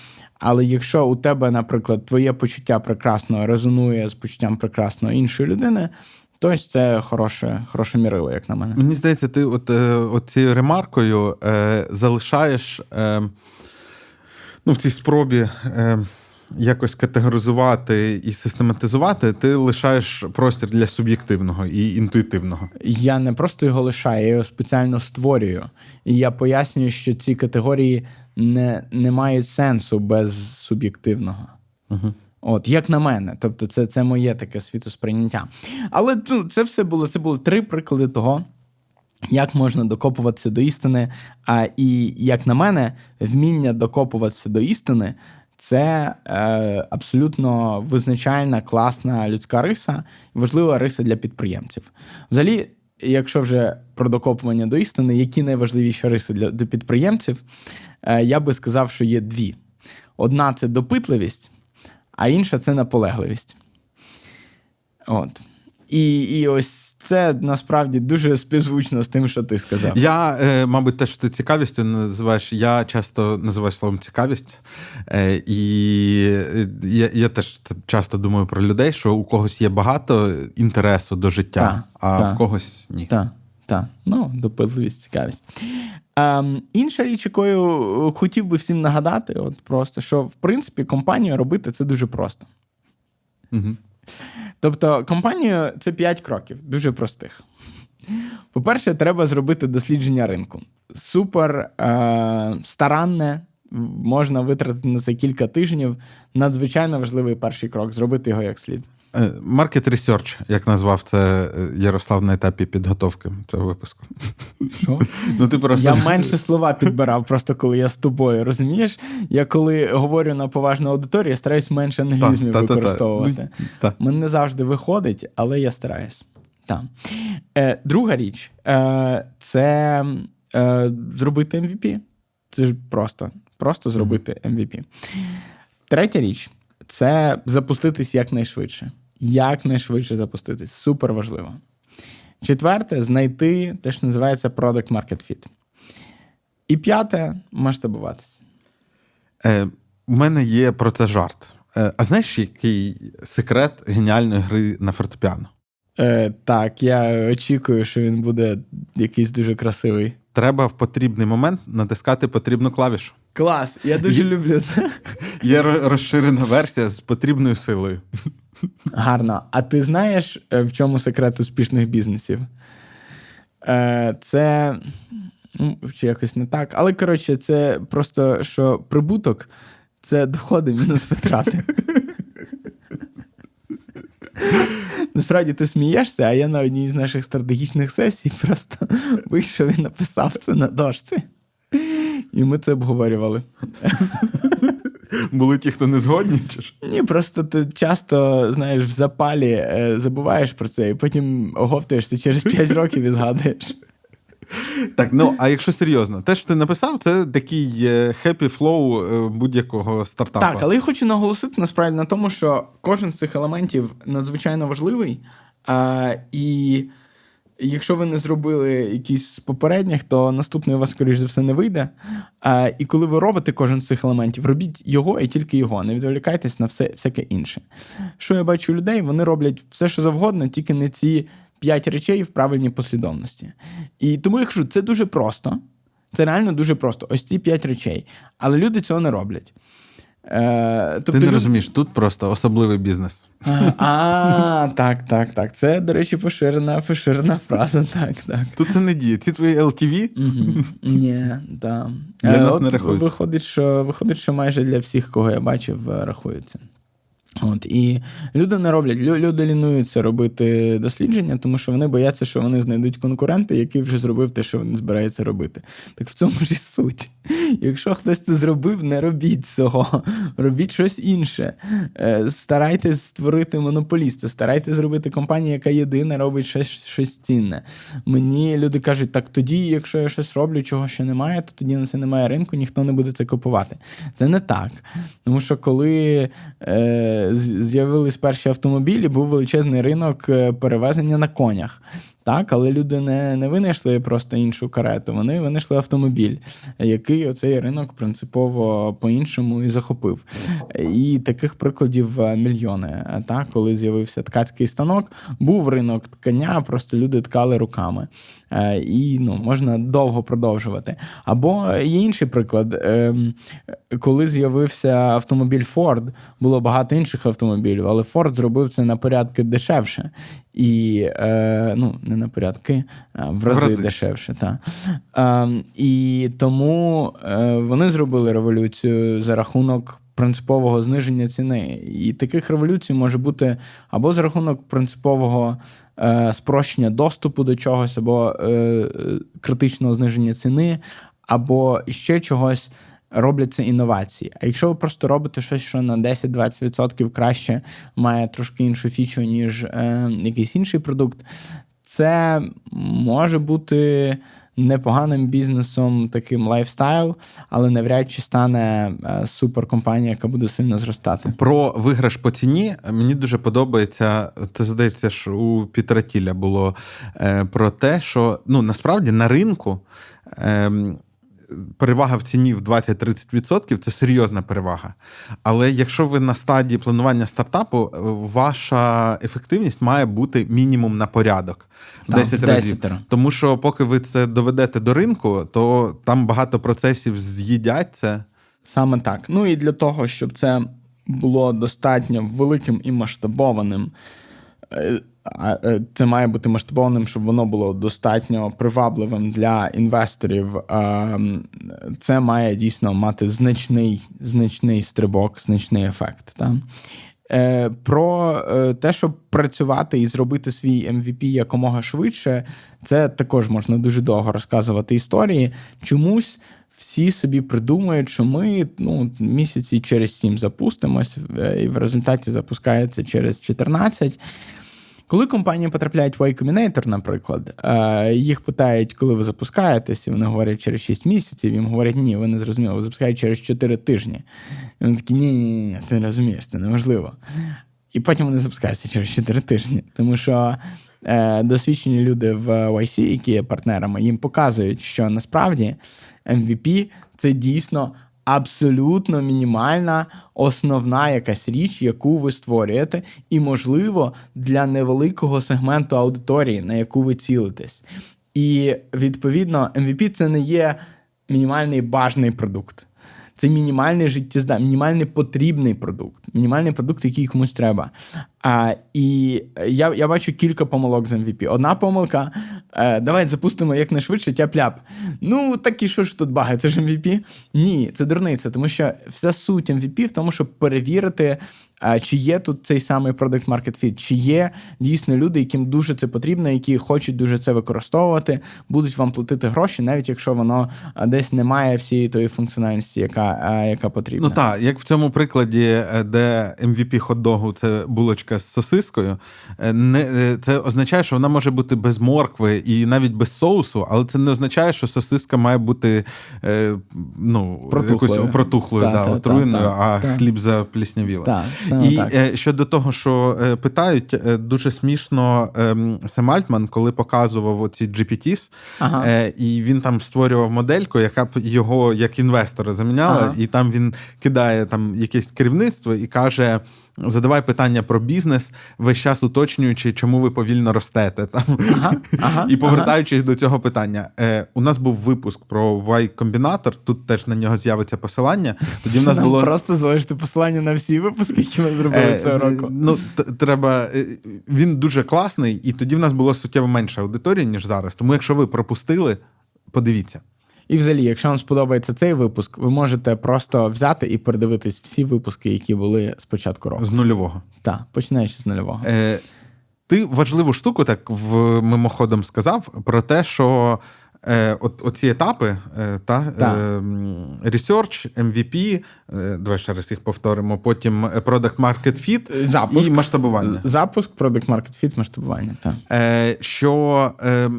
Але якщо у тебе, наприклад, твоє почуття прекрасного резонує з почуттям прекрасного іншої людини, то це хороше, хороше мірило, як на мене. Мені здається, ти от, е, от цією ремаркою е, залишаєш е, ну, в цій спробі е, якось категоризувати і систематизувати, ти лишаєш простір для суб'єктивного і інтуїтивного. Я не просто його лишаю, я його спеціально створюю. І я пояснюю, що ці категорії не, не мають сенсу без суб'єктивного. Угу. От, як на мене, тобто, це, це моє таке світосприйняття. Але ну, це все було це були три приклади того, як можна докопуватися до істини. А і як на мене, вміння докопуватися до істини це е, абсолютно визначальна, класна людська риса, важлива риса для підприємців. Взагалі, якщо вже про докопування до істини, які найважливіші риси для, для підприємців, е, я би сказав, що є дві: одна це допитливість, а інша це наполегливість. От. І, і ось це насправді дуже співзвучно з тим, що ти сказав. Я, е, мабуть, те, що ти цікавістю називаєш, я часто називаю словом цікавість. Е, І я, я теж часто думаю про людей, що у когось є багато інтересу до життя, Так, а так. в когось ні. Так, так. Ну, допитливість, цікавість. Ем, інша річ, якою хотів би всім нагадати, от просто, що в принципі компанію робити це дуже просто. Угу. Тобто, компанію це 5 кроків, дуже простих. По-перше, треба зробити дослідження ринку. Супер е- старанне, можна витратити на це кілька тижнів. Надзвичайно важливий перший крок зробити його як слід. Market Research, як назвав це е, Ярослав на етапі підготовки цього випуску. Що? Ну, ти просто... Я менше слова підбирав, просто коли я з тобою, розумієш? Я коли говорю на поважну аудиторію, я стараюсь менше англізмів Та, та, та, та. використовувати. Ну, та. Мене не завжди виходить, але я стараюсь. Е, друга річ е, це е, зробити MVP. Це ж просто. Просто зробити MVP. Третя річ це запуститись якнайшвидше. Якнайшвидше запуститись. Супер важливо. Четверте знайти те, що називається Product Market Fit. І п'яте масштабуватися. Е, у мене є про це жарт. Е, а знаєш, який секрет геніальної гри на фортепіано? Е, так, я очікую, що він буде якийсь дуже красивий. Треба в потрібний момент натискати потрібну клавішу. Клас, я дуже Є- люблю це. Є розширена версія з потрібною силою. Гарно. А ти знаєш, е, в чому секрет успішних бізнесів? Е, Це ну, чи якось не так. Але коротше, це просто що прибуток це доходи мінус витрати. Насправді ти смієшся, а я на одній з наших стратегічних сесій просто вийшов і написав це на дошці. І ми це обговорювали. Були ті, хто не згодні, чи ж? Ні, просто ти часто, знаєш, в запалі е, забуваєш про це, і потім оговтуєшся через 5 <laughs> років і згадуєш. Так, ну а якщо серйозно, те, що ти написав, це такий happy flow е, будь-якого стартапу. Так, але я хочу наголосити насправді на тому, що кожен з цих елементів надзвичайно важливий. А, і якщо ви не зробили якийсь з попередніх, то наступний у вас, скоріш за все, не вийде. А, і коли ви робите кожен з цих елементів, робіть його і тільки його. Не відволікайтесь на все всяке інше. Що я бачу у людей, вони роблять все, що завгодно, тільки не ці п'ять речей в правильній послідовності. І тому я кажу, це дуже просто. Це реально дуже просто. Ось ці п'ять речей. Але люди цього не роблять. Е, тобто Ти не розумієш, тут просто особливий бізнес. А, так, так, так. Це, до речі, поширена, поширена фраза. Так, так. Тут це не діє. Ці твої LTV. Ні, так. Для нас не рахують. Виходить що, виходить, що майже для всіх, кого я бачив, е, рахуються. От і люди не роблять, люди лінуються робити дослідження, тому що вони бояться, що вони знайдуть конкурента, який вже зробив те, що вони збираються робити. Так в цьому ж і суть. Якщо хтось це зробив, не робіть цього, робіть щось інше. Е, Старайтесь створити монополіста, старайтесь зробити компанію, яка єдина робить щось, щось цінне. Мені люди кажуть, так тоді, якщо я щось роблю, чого ще немає, то тоді на це немає ринку, ніхто не буде це купувати. Це не так. Тому що коли е, з'явились перші автомобілі, був величезний ринок е, перевезення на конях. Так, але люди не, не винайшли просто іншу карету, вони винайшли автомобіль, який оцей ринок принципово по-іншому і захопив. І таких прикладів е, мільйони. Так, коли з'явився ткацький станок, був ринок ткання, просто люди ткали руками. Е, І ну, можна довго продовжувати. Або є інший приклад. Ем, Коли з'явився автомобіль Ford, було багато інших автомобілів, але Ford зробив це на порядки дешевше. І е, ну, не на порядки, а в рази, рази. дешевше. Та. Ем, і тому е, вони зробили революцію за рахунок принципового зниження ціни. І таких революцій може бути або за рахунок принципового е, спрощення доступу до чогось, або е, е, критичного зниження ціни, або ще чогось. Робляться інновації. А якщо ви просто робите щось, що на 10-20% краще має трошки іншу фічу, ніж е, якийсь інший продукт, це може бути непоганим бізнесом, таким lifestyle, але навряд чи стане е, суперкомпанія, яка буде сильно зростати. Про виграш по ціні мені дуже подобається. Це здається, що у Пітера Тіля було е, про те, що ну насправді на ринку. Е, Перевага в ціні в 20-30% це серйозна перевага. Але якщо ви на стадії планування стартапу, е, ваша ефективність має бути мінімум на порядок в Так, 10 разів. 10. Тому що поки ви це доведете до ринку, то там багато процесів з'їдяться. Саме так. Ну і для того, щоб це було достатньо великим і масштабованим. Е, Це має бути масштабованим, щоб воно було достатньо привабливим для інвесторів. Це має дійсно мати значний, значний стрибок, значний ефект. Та? Е, Про е, те, щоб працювати і зробити свій MVP якомога швидше, це також можна дуже довго розказувати історії. Чомусь всі собі придумують, що ми ну, місяці через 7 запустимось, і в результаті запускається через 14. Коли компанії потрапляють в Y Combinator, наприклад, е, їх питають, коли ви запускаєтесь, і вони говорять через 6 місяців, їм говорять, ні, ви не зрозуміли, ви запускаєте через 4 тижні. І вони такі, ні, ні, ні, ти не розумієш, це неможливо. І потім вони запускаються через 4 тижні. Тому що е, досвідчені люди в YC, які є партнерами, їм показують, що насправді MVP це дійсно абсолютно мінімальна основна якась річ, яку ви створюєте, і, можливо, для невеликого сегменту аудиторії, на яку ви цілитесь. І відповідно, MVP це не є мінімальний бажаний продукт. Це мінімальний життєзда, мінімальний потрібний продукт, мінімальний продукт, який комусь треба. А, І я я бачу кілька помилок з MVP. Одна помилка: е, давай запустимо якнайшвидше тяп-ляп. Ну, так і що ж тут баги? Це ж MVP? Ні, це дурниця, тому що вся суть MVP в тому, щоб перевірити, е, чи є тут цей самий product market fit, чи є дійсно люди, яким дуже це потрібно, які хочуть дуже це використовувати, будуть вам платити гроші, навіть якщо воно десь не має всієї тої функціональності, яка, яка потрібна. Ну так, як в цьому прикладі, е, де MVP хот-догу це булочка з сосискою, е, не, е, це означає, що вона може бути без моркви і навіть без соусу, але це не означає, що сосиска має бути ну, Протухлою. якось протухлою, Та, да, та, та, отруєною, та, а та. хліб запліснявіло. Саме І так. е, щодо того, що е, питають, е, дуже смішно е, Сем Альтман, коли показував оці GPTs, Ага. е, і він там створював модельку, яка б його як інвестора заміняла, Ага. і там він кидає там якесь керівництво і каже. Задавай питання про бізнес, весь час уточнюючи, чому ви повільно ростете. Там. Ага, ага, і повертаючись до цього питання, е, у нас був випуск про Y Combinator, тут теж на нього з'явиться посилання. Тоді в нас Нам було просто залишити посилання на всі випуски, які ми зробили Е, цього року. Ну, треба. е, Він дуже класний, і тоді в нас було суттєво менше аудиторії, ніж зараз. Тому, якщо ви пропустили, подивіться. І взагалі, якщо вам сподобається цей випуск, ви можете просто взяти і передивитись всі випуски, які були з початку року. З нульового. Так, починаючи з нульового. Е, ти важливу штуку так в мимоходом сказав про те, що е, от, оці етапи, е, та, да. е, Research, MVP, е, давай ще раз їх повторимо, потім е, Product Market Fit Запуск. і масштабування. Запуск, Product Market Fit, масштабування. Та. Е, що е,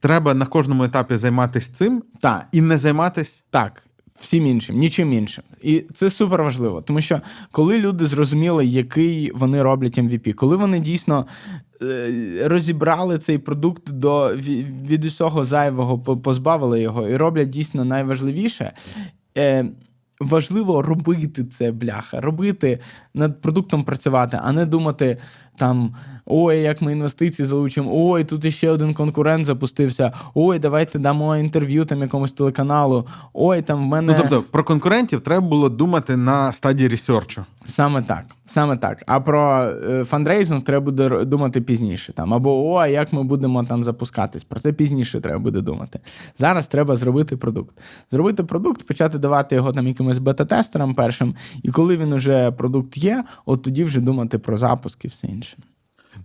треба на кожному етапі займатися цим та. і не займатися. Так, всім іншим, нічим іншим. І це супер важливо, тому що коли люди зрозуміли, який вони роблять MVP, коли вони дійсно е, розібрали цей продукт до від усього зайвого, позбавили його і роблять дійсно найважливіше. Е, Важливо робити це, бляха, робити над продуктом працювати, а не думати там: ой, як ми інвестиції залучимо, ой, тут іще один конкурент запустився, ой, давайте дамо інтерв'ю там якомусь телеканалу, ой, там в мене. Ну, тобто про конкурентів треба було думати на стадії ресерчу. Саме так, саме так. А про е, фандрейзинг треба буде думати пізніше. Там або о, як ми будемо там запускатись. Про це пізніше треба буде думати. Зараз треба зробити продукт. Зробити продукт, почати давати його там якимось бета-тестерам першим, і коли він уже продукт є, от тоді вже думати про запуск і все інше.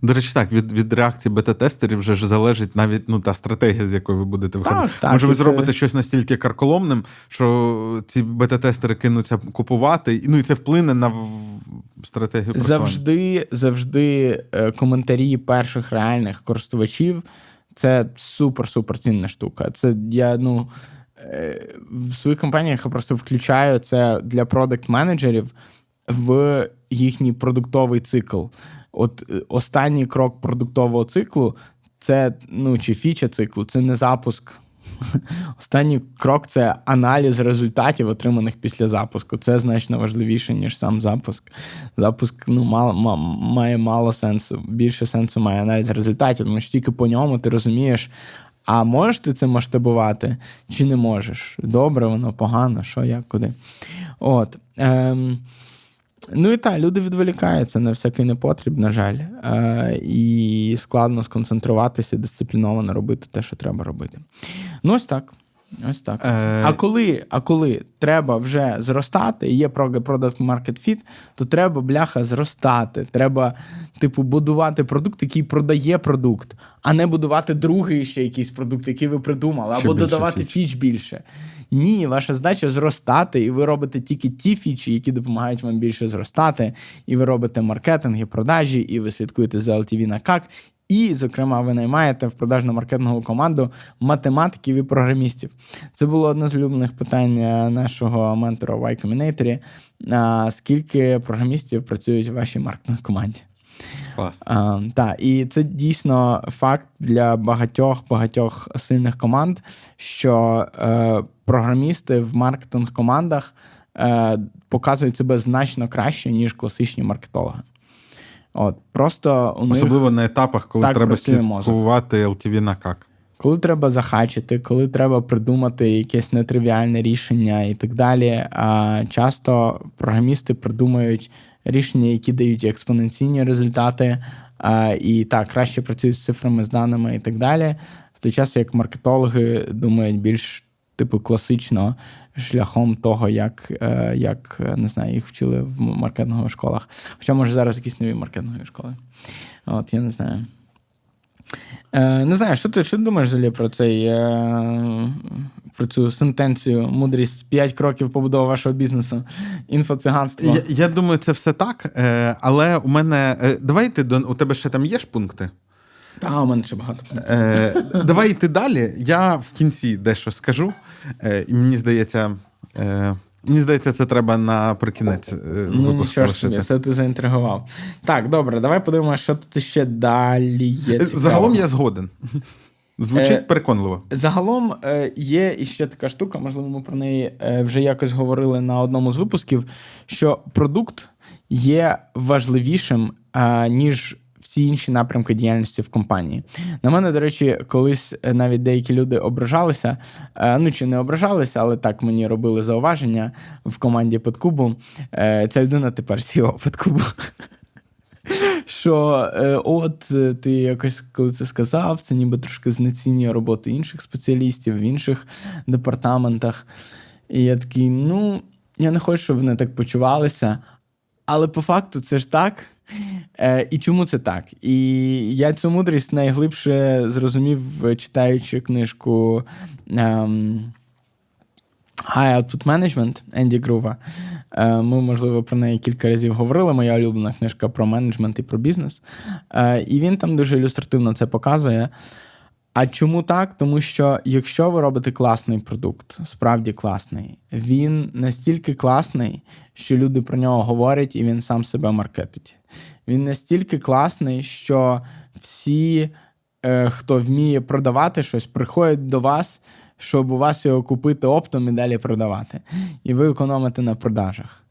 До речі, так, від, від реакції бета-тестерів вже ж залежить навіть ну, та стратегія, з якою ви будете виходити. Так, так, Може, ви це- зробите щось настільки карколомним, що ці бета-тестери кинуться купувати, ну і це вплине на стратегію просування. Завжди, завжди е, коментарі перших реальних користувачів це супер-супер цінна штука. Це я ну. е, В своїх компаніях я просто включаю це для продакт-менеджерів в їхній продуктовий цикл. От е, останній крок продуктового циклу це ну чи фіча циклу, це не запуск. <laughs> Останній крок це аналіз результатів, отриманих після запуску. Це значно важливіше, ніж сам запуск. Запуск ну, мало, ма- має мало сенсу. Більше сенсу має аналіз результатів, тому що тільки по ньому ти розумієш, а можеш ти це масштабувати чи не можеш? Добре, воно погано, що, як, куди. От. Ем, Ну і так, люди відволікаються на всякий непотріб, на жаль. Е, і складно сконцентруватися, дисципліновано робити те, що треба робити. Ну, ось так. Ось так. Е, А коли, а коли треба вже зростати, і є product market fit, то треба бляха зростати. Треба, типу, будувати продукт, який продає продукт, а не будувати другий ще якийсь продукт, який ви придумали, або додавати фіч. фіч більше. Ні, ваша задача зростати, і ви робите тільки ті фічі, які допомагають вам більше зростати. І ви робите маркетинг і продажі, і ви слідкуєте за LTV на CAC, і, зокрема, ви наймаєте в продажно-маркетингову команду математиків і програмістів. Це було одне з улюблених питань е, нашого ментора в Y Combinator. Скільки програмістів працюють в вашій маркетинговій команді? Клас. А, та, і це дійсно факт для багатьох багатьох сильних команд, що е, програмісти в маркетинг командах е, показують себе значно краще, ніж класичні маркетологи. От, просто у них, на етапах, коли так треба слідкувати LTV на как. коли треба захачити, коли треба придумати якесь нетривіальне рішення і так далі. А часто програмісти придумають рішення, які дають експоненційні результати, і так краще працюють з цифрами, з даними і так далі. В той час як маркетологи думають більш типу класично шляхом того, як, е, як е, не знаю, їх вчили в маркетингових школах. Хоча може зараз якісь нові маркетингові школи. От я не знаю. Е, не знаю, що ти, що ти думаєш взагалі про цей е, про цю сентенцію, мудрість 5 кроків побудови вашого бізнесу, інфоциганство. Я, я думаю, це все так. Е, але у мене. Е, давай ти до у тебе ще там є ж пункти? Та, у мене ще багато. Е, давай йти далі. Я в кінці дещо скажу. Е, і мені здається, е, мені здається, це треба наприкінець е, Ну, нічого ж собі, це ти заінтригував. Так, добре, давай подивимося, що тут ще далі є. Е, цікавого. Загалом я згоден. Звучить Е, переконливо. Загалом є іще така штука, можливо, ми про неї вже якось говорили на одному з випусків, що продукт є важливішим, ніж всі інші напрямки діяльності в компанії. На мене, до речі, колись е, навіть деякі люди ображалися, е, ну чи не ображалися, але так мені робили зауваження в команді Петкубу. Е, Ця людина тепер CEO Петкубу. <laughs> що е, от ти якось коли це сказав, це ніби трошки знецінює роботу інших спеціалістів в інших департаментах. І я такий, ну, я не хочу, щоб вони так почувалися. Але по факту це ж так. Е, і чому це так? І я цю мудрість найглибше зрозумів, читаючи книжку ем, High Output Management Енді Грува. Е, Ми, можливо, про неї кілька разів говорили. Моя улюблена книжка про менеджмент і про бізнес. Е, І він там дуже ілюстративно це показує. А чому так? Тому що якщо ви робите класний продукт, справді класний, він настільки класний, що люди про нього говорять, і він сам себе маркетить. Він настільки класний, що всі, е, хто вміє продавати щось, приходять до вас, щоб у вас його купити оптом і далі продавати. І ви економите на продажах.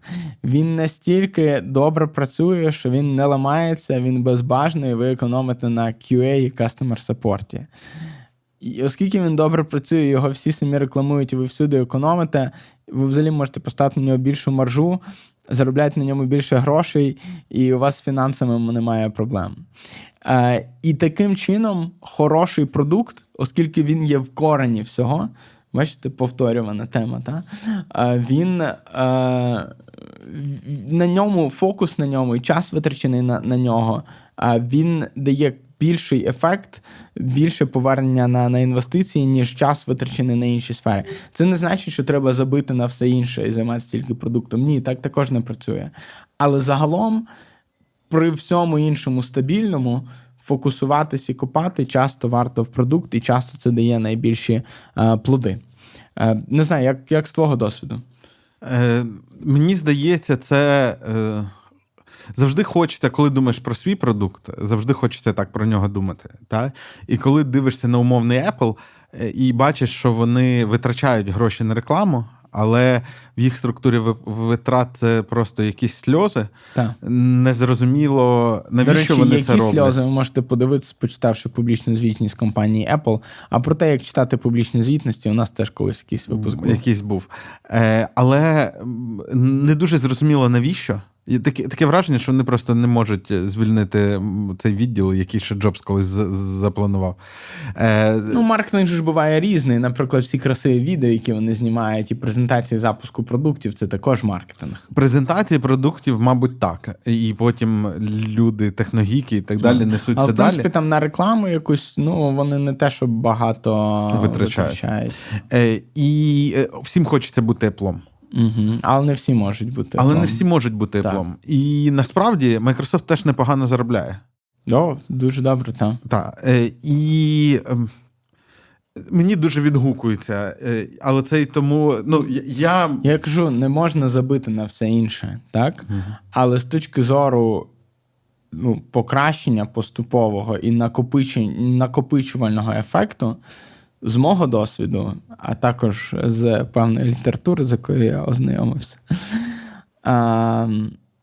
Він настільки добре працює, що він не ламається, він безбажний, і ви економите на QA і Customer Support. І оскільки він добре працює, його всі самі рекламують, і ви всюди економите, ви взагалі можете поставити на нього більшу маржу, заробляти на ньому більше грошей, і у вас з фінансами немає проблем. Е, і таким чином хороший продукт, оскільки він є в корені всього, бачите, повторювана тема, та? Е, він е, на ньому фокус на ньому і час витрачений на, на нього, е, він дає більший ефект, більше повернення на, на інвестиції, ніж час витрачений на інші сфери. Це не значить, що треба забити на все інше і займатися тільки продуктом. Ні, так також не працює. Але загалом, при всьому іншому стабільному, фокусуватись і копати часто варто в продукт, і часто це дає найбільші е, плоди. Е, не знаю, як, як з твого досвіду. Е, Мені здається, це е, завжди хочеться, коли думаєш про свій продукт, завжди хочеться так про нього думати. Та? І коли дивишся на умовний Apple е, і бачиш, що вони витрачають гроші на рекламу, але в їх структурі ви- витрат це просто якісь сльози. Так. Незрозуміло, навіщо До речі, вони які це роблять. сльози ви можете подивитися, почитавши публічну звітність компанії Apple. А про те, як читати публічні звітності, у нас теж колись якийсь випуск був. Якийсь був. Е, але не дуже зрозуміло, навіщо. І таке, таке враження, що вони просто не можуть звільнити м, цей відділ, який ще Джобс колись запланував. Е, Ну, маркетинг ж буває різний. Наприклад, всі красиві відео, які вони знімають, і презентації запуску продуктів це також маркетинг. Презентації продуктів, мабуть, так. І потім люди, техногіки і так далі несуться Але, в принципі, далі. там на рекламу якусь, ну, вони не те, що багато Витрачають. витрачають. Е, і е, всім хочеться бути теплом. Угу. Але не всі можуть бути. Але не всі можуть бути Так. теплом. І насправді Microsoft теж непогано заробляє. О, дуже добре, так. Так. Е, і ем, мені дуже відгукується, е, але це й тому. Ну, я- я. Кажу, не можна забити на все інше, так? Але з точки зору ну, покращення поступового і накопичувального ефекту, з мого досвіду, а також з певної літератури, з якою я ознайомився,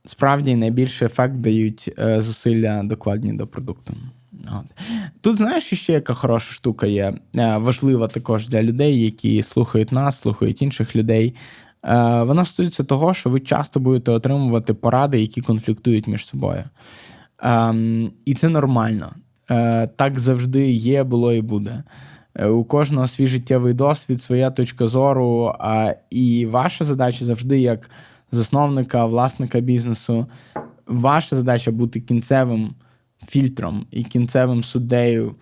справді найбільший ефект дають е, зусилля докладні до продукту. Тут знаєш, ще яка хороша штука є, е, важлива також для людей, які слухають нас, слухають інших людей. Е, Вона стосується того, що ви часто будете отримувати поради, які конфліктують між собою. Ем, І це нормально. Так завжди є, було і буде. Е, У кожного свій життєвий досвід, своя точка зору. а, І ваша задача завжди, як засновника, власника бізнесу, ваша задача бути кінцевим фільтром і кінцевим суддею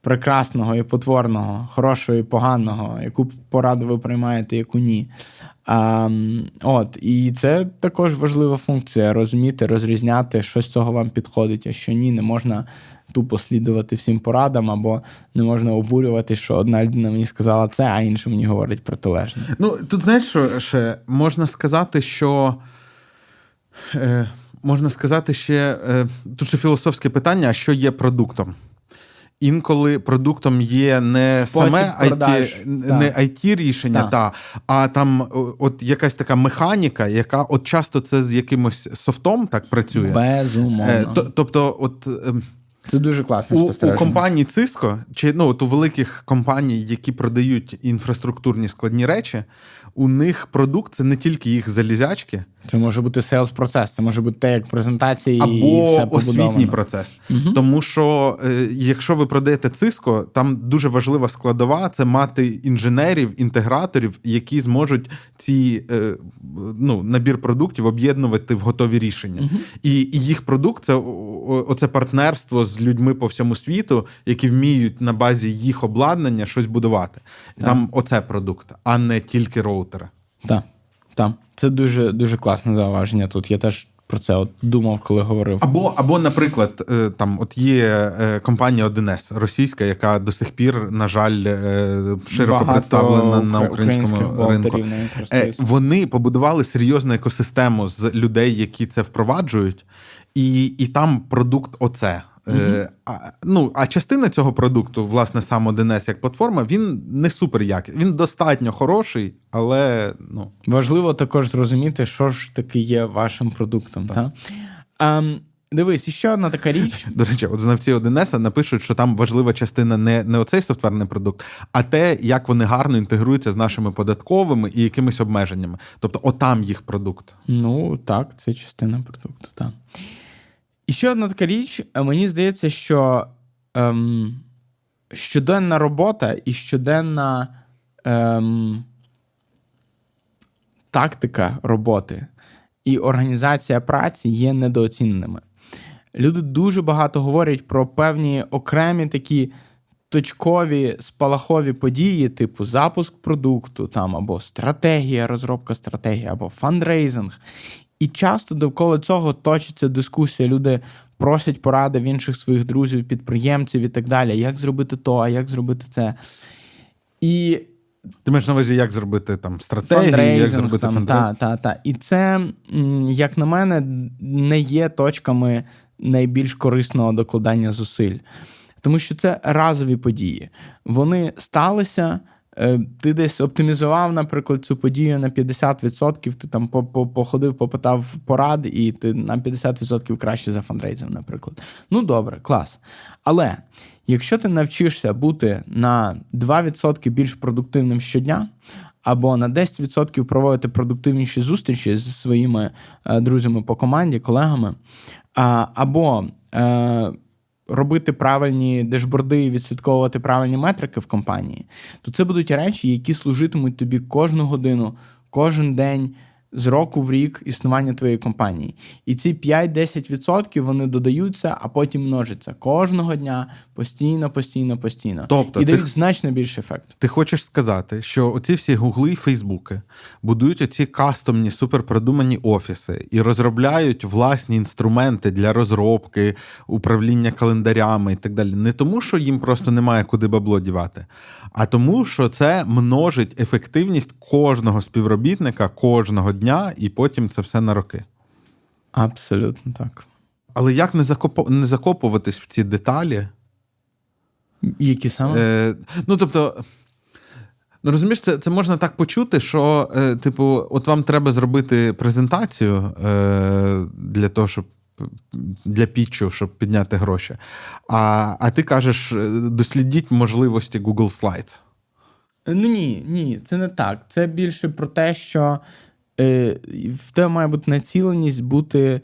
прекрасного і потворного, хорошого і поганого, яку пораду ви приймаєте, яку ні. А, от, і це також важлива функція розуміти, розрізняти, що з цього вам підходить, а що ні, не можна тупо слідувати всім порадам, або не можна обурювати, що одна людина мені сказала це, а інша мені говорить протилежне. Ну, тут знаєш, що ще можна сказати, що. Е, можна сказати ще. Е, тут ще філософське питання: а що є продуктом? Інколи продуктом є не Спосіб саме продаж, IT, не. IT рішення, Так. та, а там от якась така механіка, яка от часто це з якимось софтом так працює. Безумовно. Е, тобто, от. Це дуже класне у, у компанії Cisco, чи ну от у великих компаній, які продають інфраструктурні складні речі, у них продукт це не тільки їх залізячки, Це може бути sales процес, це може бути те, як презентації і або все освітній побудовано. процес. Тому що е, якщо ви продаєте Cisco, там дуже важлива складова це мати інженерів, інтеграторів, які зможуть ці е, ну, набір продуктів об'єднувати в готові рішення. І, і їх продукт це оце партнерство з людьми по всьому світу, які вміють на базі їх обладнання щось будувати. Там оце продукт, а не тільки роутери. Так, так. Це дуже, дуже класне зауваження тут. Я теж про це от думав, коли говорив. Або, або, наприклад, е, там от є е, компанія 1С російська, яка до сих пір, на жаль, е, широко Багато представлена на українському ринку. Вони побудували серйозну екосистему з людей, які це впроваджують, і, і там продукт оце. Е, а, ну, а частина цього продукту, власне, сам 1С як платформа, він не супер якісний. Він достатньо хороший, але ну. Важливо також зрозуміти, що ж таки є вашим продуктом. Так. Ем, дивись, і ще одна така річ. <laughs> До речі, от знавці 1С напишуть, що там важлива частина не, не оцей софтверний продукт, а те, як вони гарно інтегруються з нашими податковими і якимись обмеженнями. Тобто, отам їх продукт. Ну, так, це частина продукту, так. І ще одна така річ, е, мені здається, що ем, щоденна робота і щоденна ем, тактика роботи і організація праці є недооціненими. Люди дуже багато говорять про певні окремі такі точкові спалахові події, типу запуск продукту, там або стратегія, розробка стратегії, або фандрейзинг. І часто довкола цього точиться дискусія. Люди просять поради в інших своїх друзів, підприємців і так далі. Як зробити то, а як зробити це. І Ти маєш на увазі, як зробити там стратегію, як зробити там, фандрейзинг. та, та, та. І це, як на мене, не є точками найбільш корисного докладання зусиль. Тому що це разові події. Вони сталися. Е, Ти десь оптимізував, наприклад, цю подію на 50%, ти там по- по- походив, попитав порад, і ти на 50% краще за фандрейзинг, наприклад. Ну, добре, клас. Але якщо ти навчишся бути на 2% більш продуктивним щодня, або на 10% проводити продуктивніші зустрічі зі своїми е, друзями по команді, колегами, або е, робити правильні дешборди і відслідковувати правильні метрики в компанії, то це будуть речі, які служитимуть тобі кожну годину, кожен день. З року в рік існування твоєї компанії. І ці 5-10% вони додаються, а потім множаться кожного дня постійно, постійно, постійно. Тобто і ти- дають значно більший ефект. Ти хочеш сказати, що оці всі гугли і фейсбуки будують оці кастомні суперпродумані офіси і розробляють власні інструменти для розробки, управління календарями і так далі. Не тому, що їм просто немає куди бабло дівати, а тому, що це множить ефективність кожного співробітника кожного дня, і потім це все на роки. Абсолютно так. Але як не закопу- не закопуватись в ці деталі? Які саме? Е, ну, тобто, ну розумієш, це, це можна так почути, що, е, типу, от вам треба зробити презентацію е, для того, щоб. Для пітчу, щоб підняти гроші. А, а ти кажеш, е, дослідіть можливості Google Slides. Ну ні, ні, це не так. Це більше про те, що е, в тебе має бути націленість бути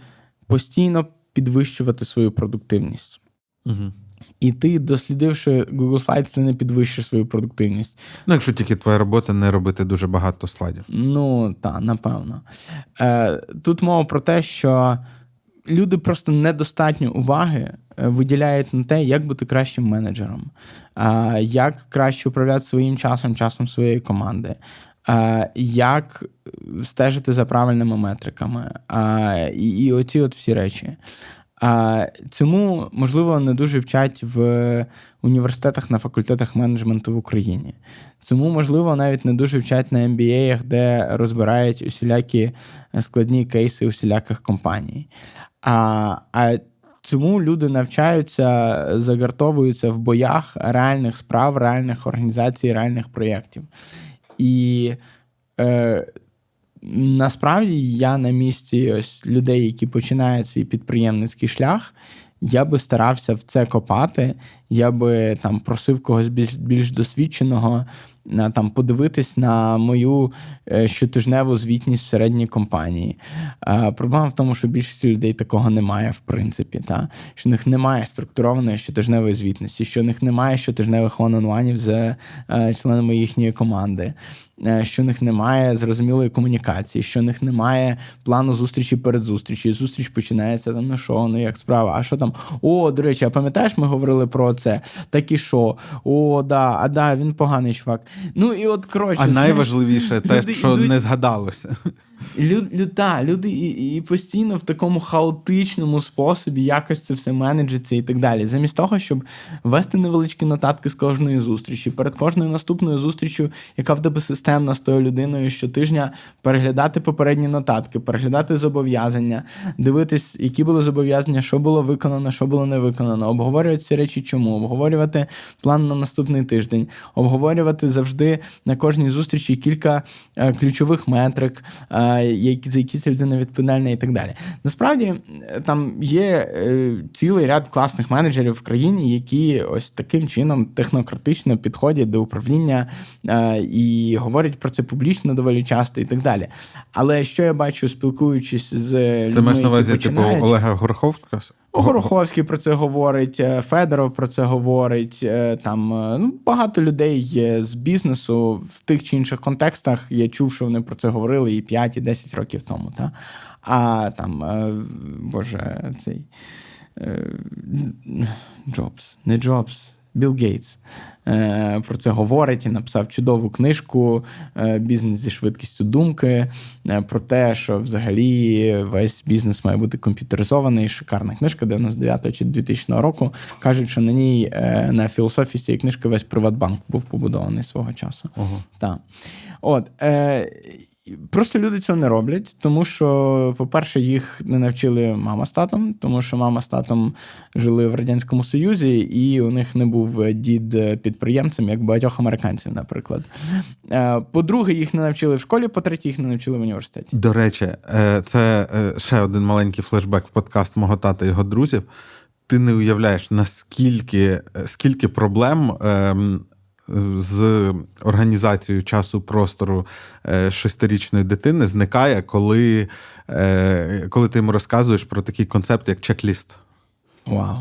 постійно підвищувати свою продуктивність. Угу. І ти, дослідивши Google Slides, ти не підвищиш свою продуктивність. Ну, якщо тільки твоя робота не робити дуже багато слайдів. Ну, так, напевно. Е, Тут мова про те, що люди просто недостатньо уваги е, виділяють на те, як бути кращим менеджером, е, як краще управляти своїм часом, часом своєї команди. е, Як стежити за правильними метриками, е, і, і оці от всі речі. Цьому можливо не дуже вчать в університетах на факультетах менеджменту в Україні. Цьому можливо навіть не дуже вчать на MBA, де розбирають усілякі складні кейси усіляких компаній. А, а цьому люди навчаються, загартовуються в боях реальних справ, реальних організацій, реальних проєктів. І е, насправді я на місці ось людей, які починають свій підприємницький шлях. Я би старався в це копати, я би там просив когось більш, більш досвідченого е, там подивитись на мою е, щотижневу звітність в середній компанії. Проблема в тому, що більшість людей такого немає, в принципі, та? що в них немає структурованої щотижневої звітності, що в них немає щотижневих one-on-one з е, членами їхньої команди. Е, Що в них немає зрозумілої комунікації, що в них немає плану зустрічі перед зустрічю. Зустріч починається там, ну що, ну як справа? А що там? О, до речі, а пам'ятаєш, ми говорили про це? Так і що? О, да, а да, він поганий чувак. Ну і от коротше, А найважливіше те, що не згадалося. Люд, люд, та, люди і, і постійно в такому хаотичному способі якось це все менеджиться і так далі. Замість того, щоб вести невеличкі нотатки з кожної зустрічі, перед кожною наступною зустрічю, яка в тебе системна з тою людиною щотижня, переглядати попередні нотатки, переглядати зобов'язання, дивитись, які були зобов'язання, що було виконано, що було не виконано, обговорювати ці речі, чому, обговорювати план на наступний тиждень, обговорювати завжди на кожній зустрічі кілька е, ключових метрик, е, за які ця людина відповідальна і так далі. Насправді е, там є е, цілий ряд класних менеджерів в країні, які ось таким чином технократично підходять до управління е, і говорять про це публічно доволі часто і так далі. Але що я бачу, спілкуючись з Це маєш на увазі, типу, Олега Гороховська? Гороховський про це говорить, е, Федоров про це говорить. е, Там е, ну, багато людей є з бізнесу в тих чи інших контекстах. Я чув, що вони про це говорили і 5, і 10 років тому. Та? А там, боже, цей Джобс, не Джобс, Білл Гейтс. Е, Про це говорить і написав чудову книжку е, Бізнес зі швидкістю думки е, про те, що взагалі весь бізнес має бути комп'ютеризований. Шикарна книжка 99 чи 2000 року. Кажуть, що на ній на філософії цієї книжки весь Приватбанк був побудований свого часу. Ого. Так. От, е, просто люди цього не роблять, тому що, по-перше, їх не навчили мама з татом, тому що мама з татом жили в Радянському Союзі, і у них не був дід підприємцем, як багатьох американців, наприклад. Е, по-друге, їх не навчили в школі, по-третє, їх не навчили в університеті. До речі, е, це е, ще один маленький флешбек в подкаст мого тата і його друзів. Ти не уявляєш, наскільки е, скільки проблем ем, з організацією часу простору е, шестирічної дитини зникає, коли, е, коли ти йому розказуєш про такий концепт, як чек-ліст. Вау.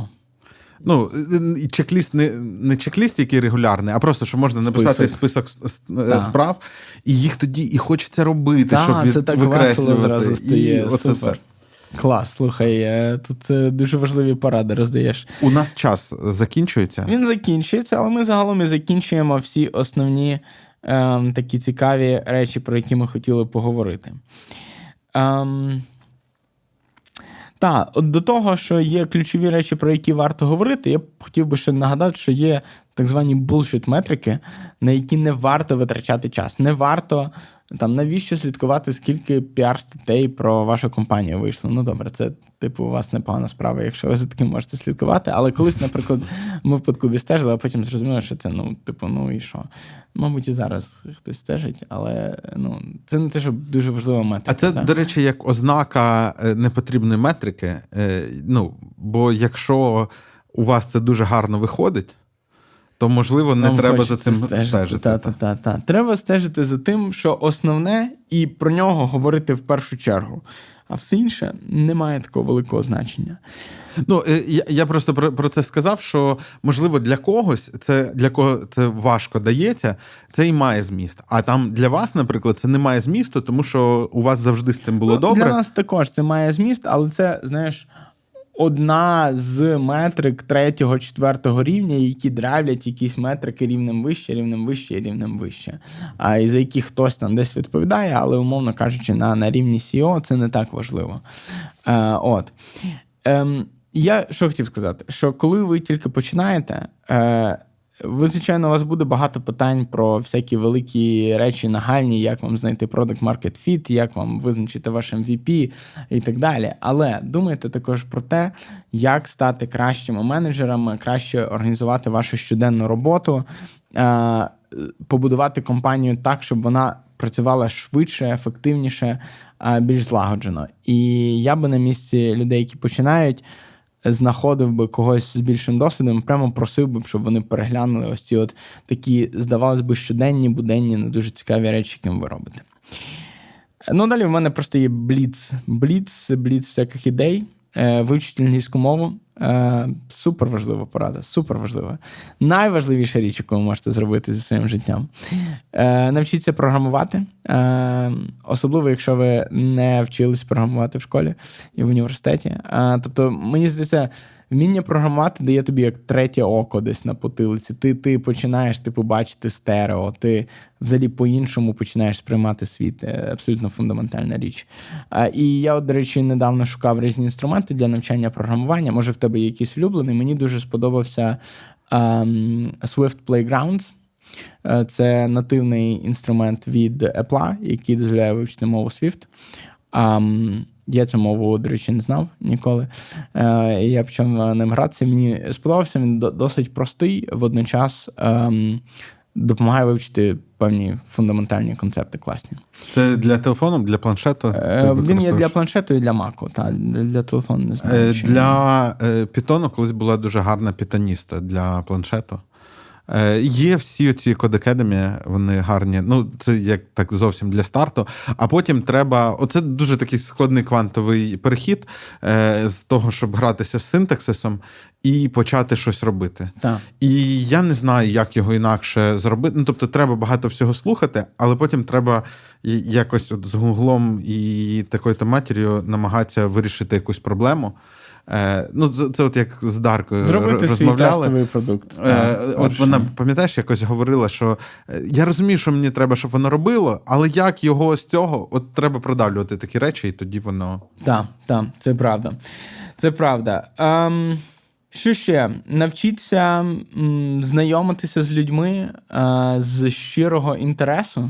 Ну, і чек-ліст не, не чек-ліст, який регулярний, а просто що можна написати Список. список Да. справ, і їх тоді і хочеться робити, Так, щоб від, це так викреслювати. зразу І стає. оце Супер. Клас, слухай, е, тут е, дуже важливі поради роздаєш. У нас час закінчується. Він закінчується, але ми загалом і закінчуємо всі основні ем, такі цікаві речі, про які ми хотіли поговорити. Ем, та, от до того, що є ключові речі, про які варто говорити, я б хотів би ще нагадати, що є так звані bullshit метрики, на які не варто витрачати час. Не варто там навіщо слідкувати, скільки піар-статей про вашу компанію вийшло. Ну добре, це типу у вас непогана справа, якщо ви за таким можете слідкувати. Але колись, наприклад, ми в подкубі стежили, а потім зрозуміли, що це ну, типу, ну і що? Мабуть, і зараз хтось стежить, але ну це не те, що дуже важлива метрика. А це, да? до речі, як ознака е, непотрібної метрики. Е, Ну, бо якщо у вас це дуже гарно виходить, то можливо не Вам треба за цим стежити. Та, та, та, та. Треба стежити за тим, що основне, і про нього говорити в першу чергу. А все інше не має такого великого значення. Ну, е, я, я просто про, про це сказав, що можливо для когось це для кого це важко дається, це і має зміст. А там для вас, наприклад, це не має змісту, тому що у вас завжди з цим було Ну, добре. Для нас також це має зміст, але це, знаєш, одна з метрик третього, четвертого рівня, які драйвлять якісь метрики рівнем вище, рівнем вище, рівнем вище. А і за які хтось там десь відповідає, але, умовно кажучи, на, на рівні SEO це не так важливо. Е, от. Е, я що хотів сказати, що коли ви тільки починаєте. Е, ви, звичайно, у вас буде багато питань про всякі великі речі нагальні, як вам знайти product market fit, як вам визначити ваш MVP і так далі. Але думайте також про те, як стати кращими менеджерами, краще організувати вашу щоденну роботу, е, побудувати компанію так, щоб вона працювала швидше, ефективніше, е, більш злагоджено. І я би на місці людей, які починають знаходив би когось з більшим досвідом, прямо просив би, щоб вони переглянули ось ці от такі, здавалось би, щоденні, буденні, не дуже цікаві речі, яким ви робите. Ну, далі в мене просто є бліц. Бліц, бліц всяких ідей. Е, Вивчити англійську мову. Е, Супер важлива порада, супер важлива. Найважливіша річ, яку ви можете зробити зі своїм життям. Е, Навчіться програмувати. Е, Особливо, якщо ви не вчились програмувати в школі і в університеті. Е, Тобто, мені здається, вміння програмувати дає тобі як третє око десь на потилиці. Ти, ти починаєш типу, бачити стерео, ти взагалі по-іншому починаєш сприймати світ. Е, Абсолютно фундаментальна річ. І я, до речі, недавно шукав різні інструменти для навчання програмування. Може, в тебе є якийсь улюблений. Мені дуже сподобався ем, Swift Playgrounds. Е, Це нативний інструмент від Apple, який дозволяє вивчити мову Swift. Я цю мову, до речі, не знав ніколи. Е, я почав ним гратися. Мені сподобався, він досить простий, водночас ем, допомагає вивчити певні фундаментальні концепти класні. Це для телефону, для планшету? Е, Він є для планшету і для Маку. Та, для телефону не знаю. Е, Для е, Python колись була дуже гарна пітаніста для планшету. Е, Є всі ці кодекедемі, вони гарні. Ну, це як так зовсім для старту. А потім треба. Оце дуже такий складний квантовий перехід е, з того, щоб гратися з синтаксисом і почати щось робити. Так. І я не знаю, як його інакше зробити. Ну, тобто, треба багато всього слухати, але потім треба якось от з гуглом і такою-то матір'ю намагатися вирішити якусь проблему. Е, ну, це, це от як з Даркою Зробити р- свій розмовляли. тестовий продукт. Е, Так, от вона, пам'ятаєш, якось говорила, що е, я розумію, що мені треба, щоб воно робило, але як його з цього, от треба продавлювати такі речі, і тоді воно. Так, так, це правда. Це правда. Ем, що ще? Навчіться м, знайомитися з людьми е, з щирого інтересу, е,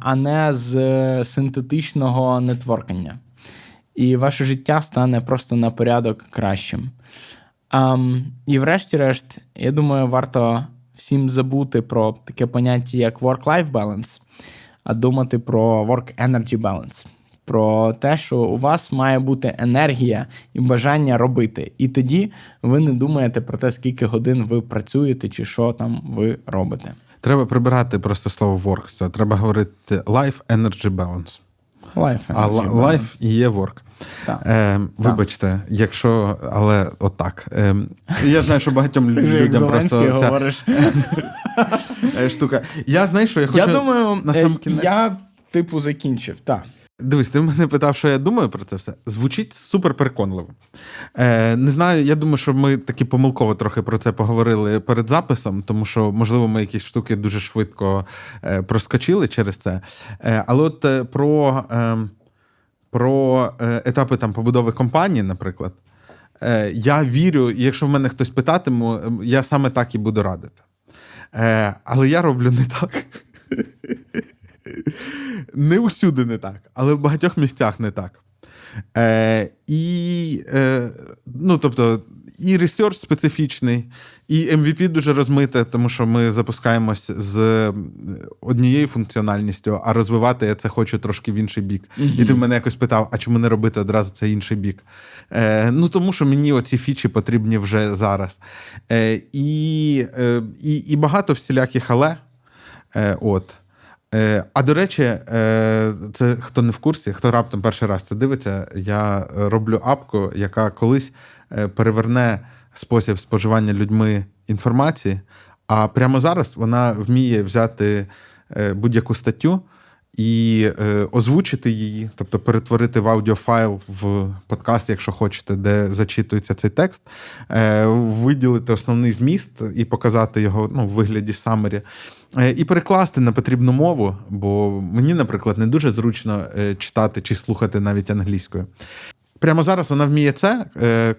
а не з синтетичного нетворкання. І ваше життя стане просто на порядок кращим. Ем, і врешті-решт, я думаю, варто всім забути про таке поняття, як work-life balance, а думати про work-energy balance. Про те, що у вас має бути енергія і бажання робити. І тоді ви не думаєте про те, скільки годин ви працюєте чи що там ви робите. Треба прибирати просто слово work. цього. Треба говорити life energy balance. Life energy balance. life і є work. Е, вибачте, якщо, але отак. Е, я знаю, що багатьом людям просто ця говориш. <laughs> е, штука. Я знаю, що я хочу Я думаю, на е, сам кінець. я типу закінчив. Так. Дивись, ти мене питав, що я думаю про це все. Звучить супер переконливо. Е, не знаю, я думаю, що ми таки помилково трохи про це поговорили перед записом, тому що, можливо, ми якісь штуки дуже швидко е, проскочили через це. Е, але от е, про, е, про е, етапи там побудови компанії, наприклад, е, я вірю, якщо в мене хтось питатиме, е, я саме так і буду радити. Е, але я роблю не так. <laughs> Не усюди не так, але в багатьох місцях не так. Е, і, е, ну, тобто, і ресерч специфічний, і MVP дуже розмите, тому що ми запускаємось з однією функціональністю, а розвивати я це хочу трошки в інший бік. І ти в мене якось питав, а чому не робити одразу цей інший бік? Е, ну, тому що мені оці фічі потрібні вже зараз. Е, і, е, і, і багато всіляких але. Е, от. Е, а до речі, е, це хто не в курсі, хто раптом перший раз це дивиться, я е, роблю апку, яка колись е, переверне спосіб споживання людьми інформації, а прямо зараз вона вміє взяти е, будь-яку статтю і е, озвучити її, тобто перетворити в аудіофайл в подкаст, якщо хочете, де зачитується цей текст, е, виділити основний зміст і показати його ну, в вигляді самері. Е, І перекласти на потрібну мову, бо мені, наприклад, не дуже зручно е, читати чи слухати навіть англійською. Прямо зараз вона вміє це. е,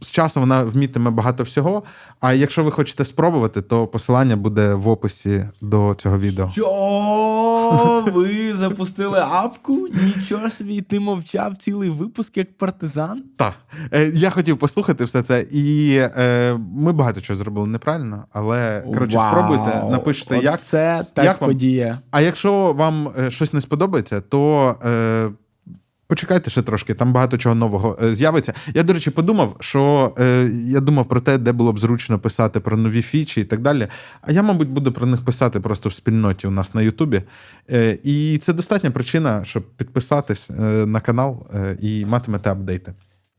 З часом вона вмітиме багато всього. А якщо ви хочете спробувати, то посилання буде в описі до цього відео. Що ви запустили апку? Нічого собі, ти мовчав цілий випуск як партизан. Так. Е, Я хотів послухати все це, і е, ми багато чого зробили неправильно, але коротше, Вау. спробуйте, напишіть, як. Це так як вам? подія. А якщо вам е, щось не сподобається, то е, Почекайте ще трошки, там багато чого нового е, з'явиться. Я, до речі, подумав, що е, я думав про те, де було б зручно писати про нові фічі і так далі. А я, мабуть, буду про них писати просто в спільноті у нас на Ютубі. Е, і це достатня причина, щоб підписатись е, на канал е, і матимете апдейти.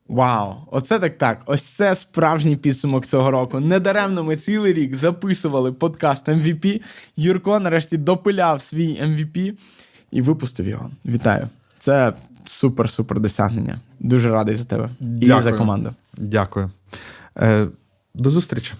Вау, оце так так. Ось це справжній підсумок цього року. Недаремно ми цілий рік записували подкаст MVP. Юрко нарешті допиляв свій MVP і випустив його. Вітаю! Це супер-супер досягнення. Дуже радий за тебе і за команду. Дякую. Е, до зустрічі.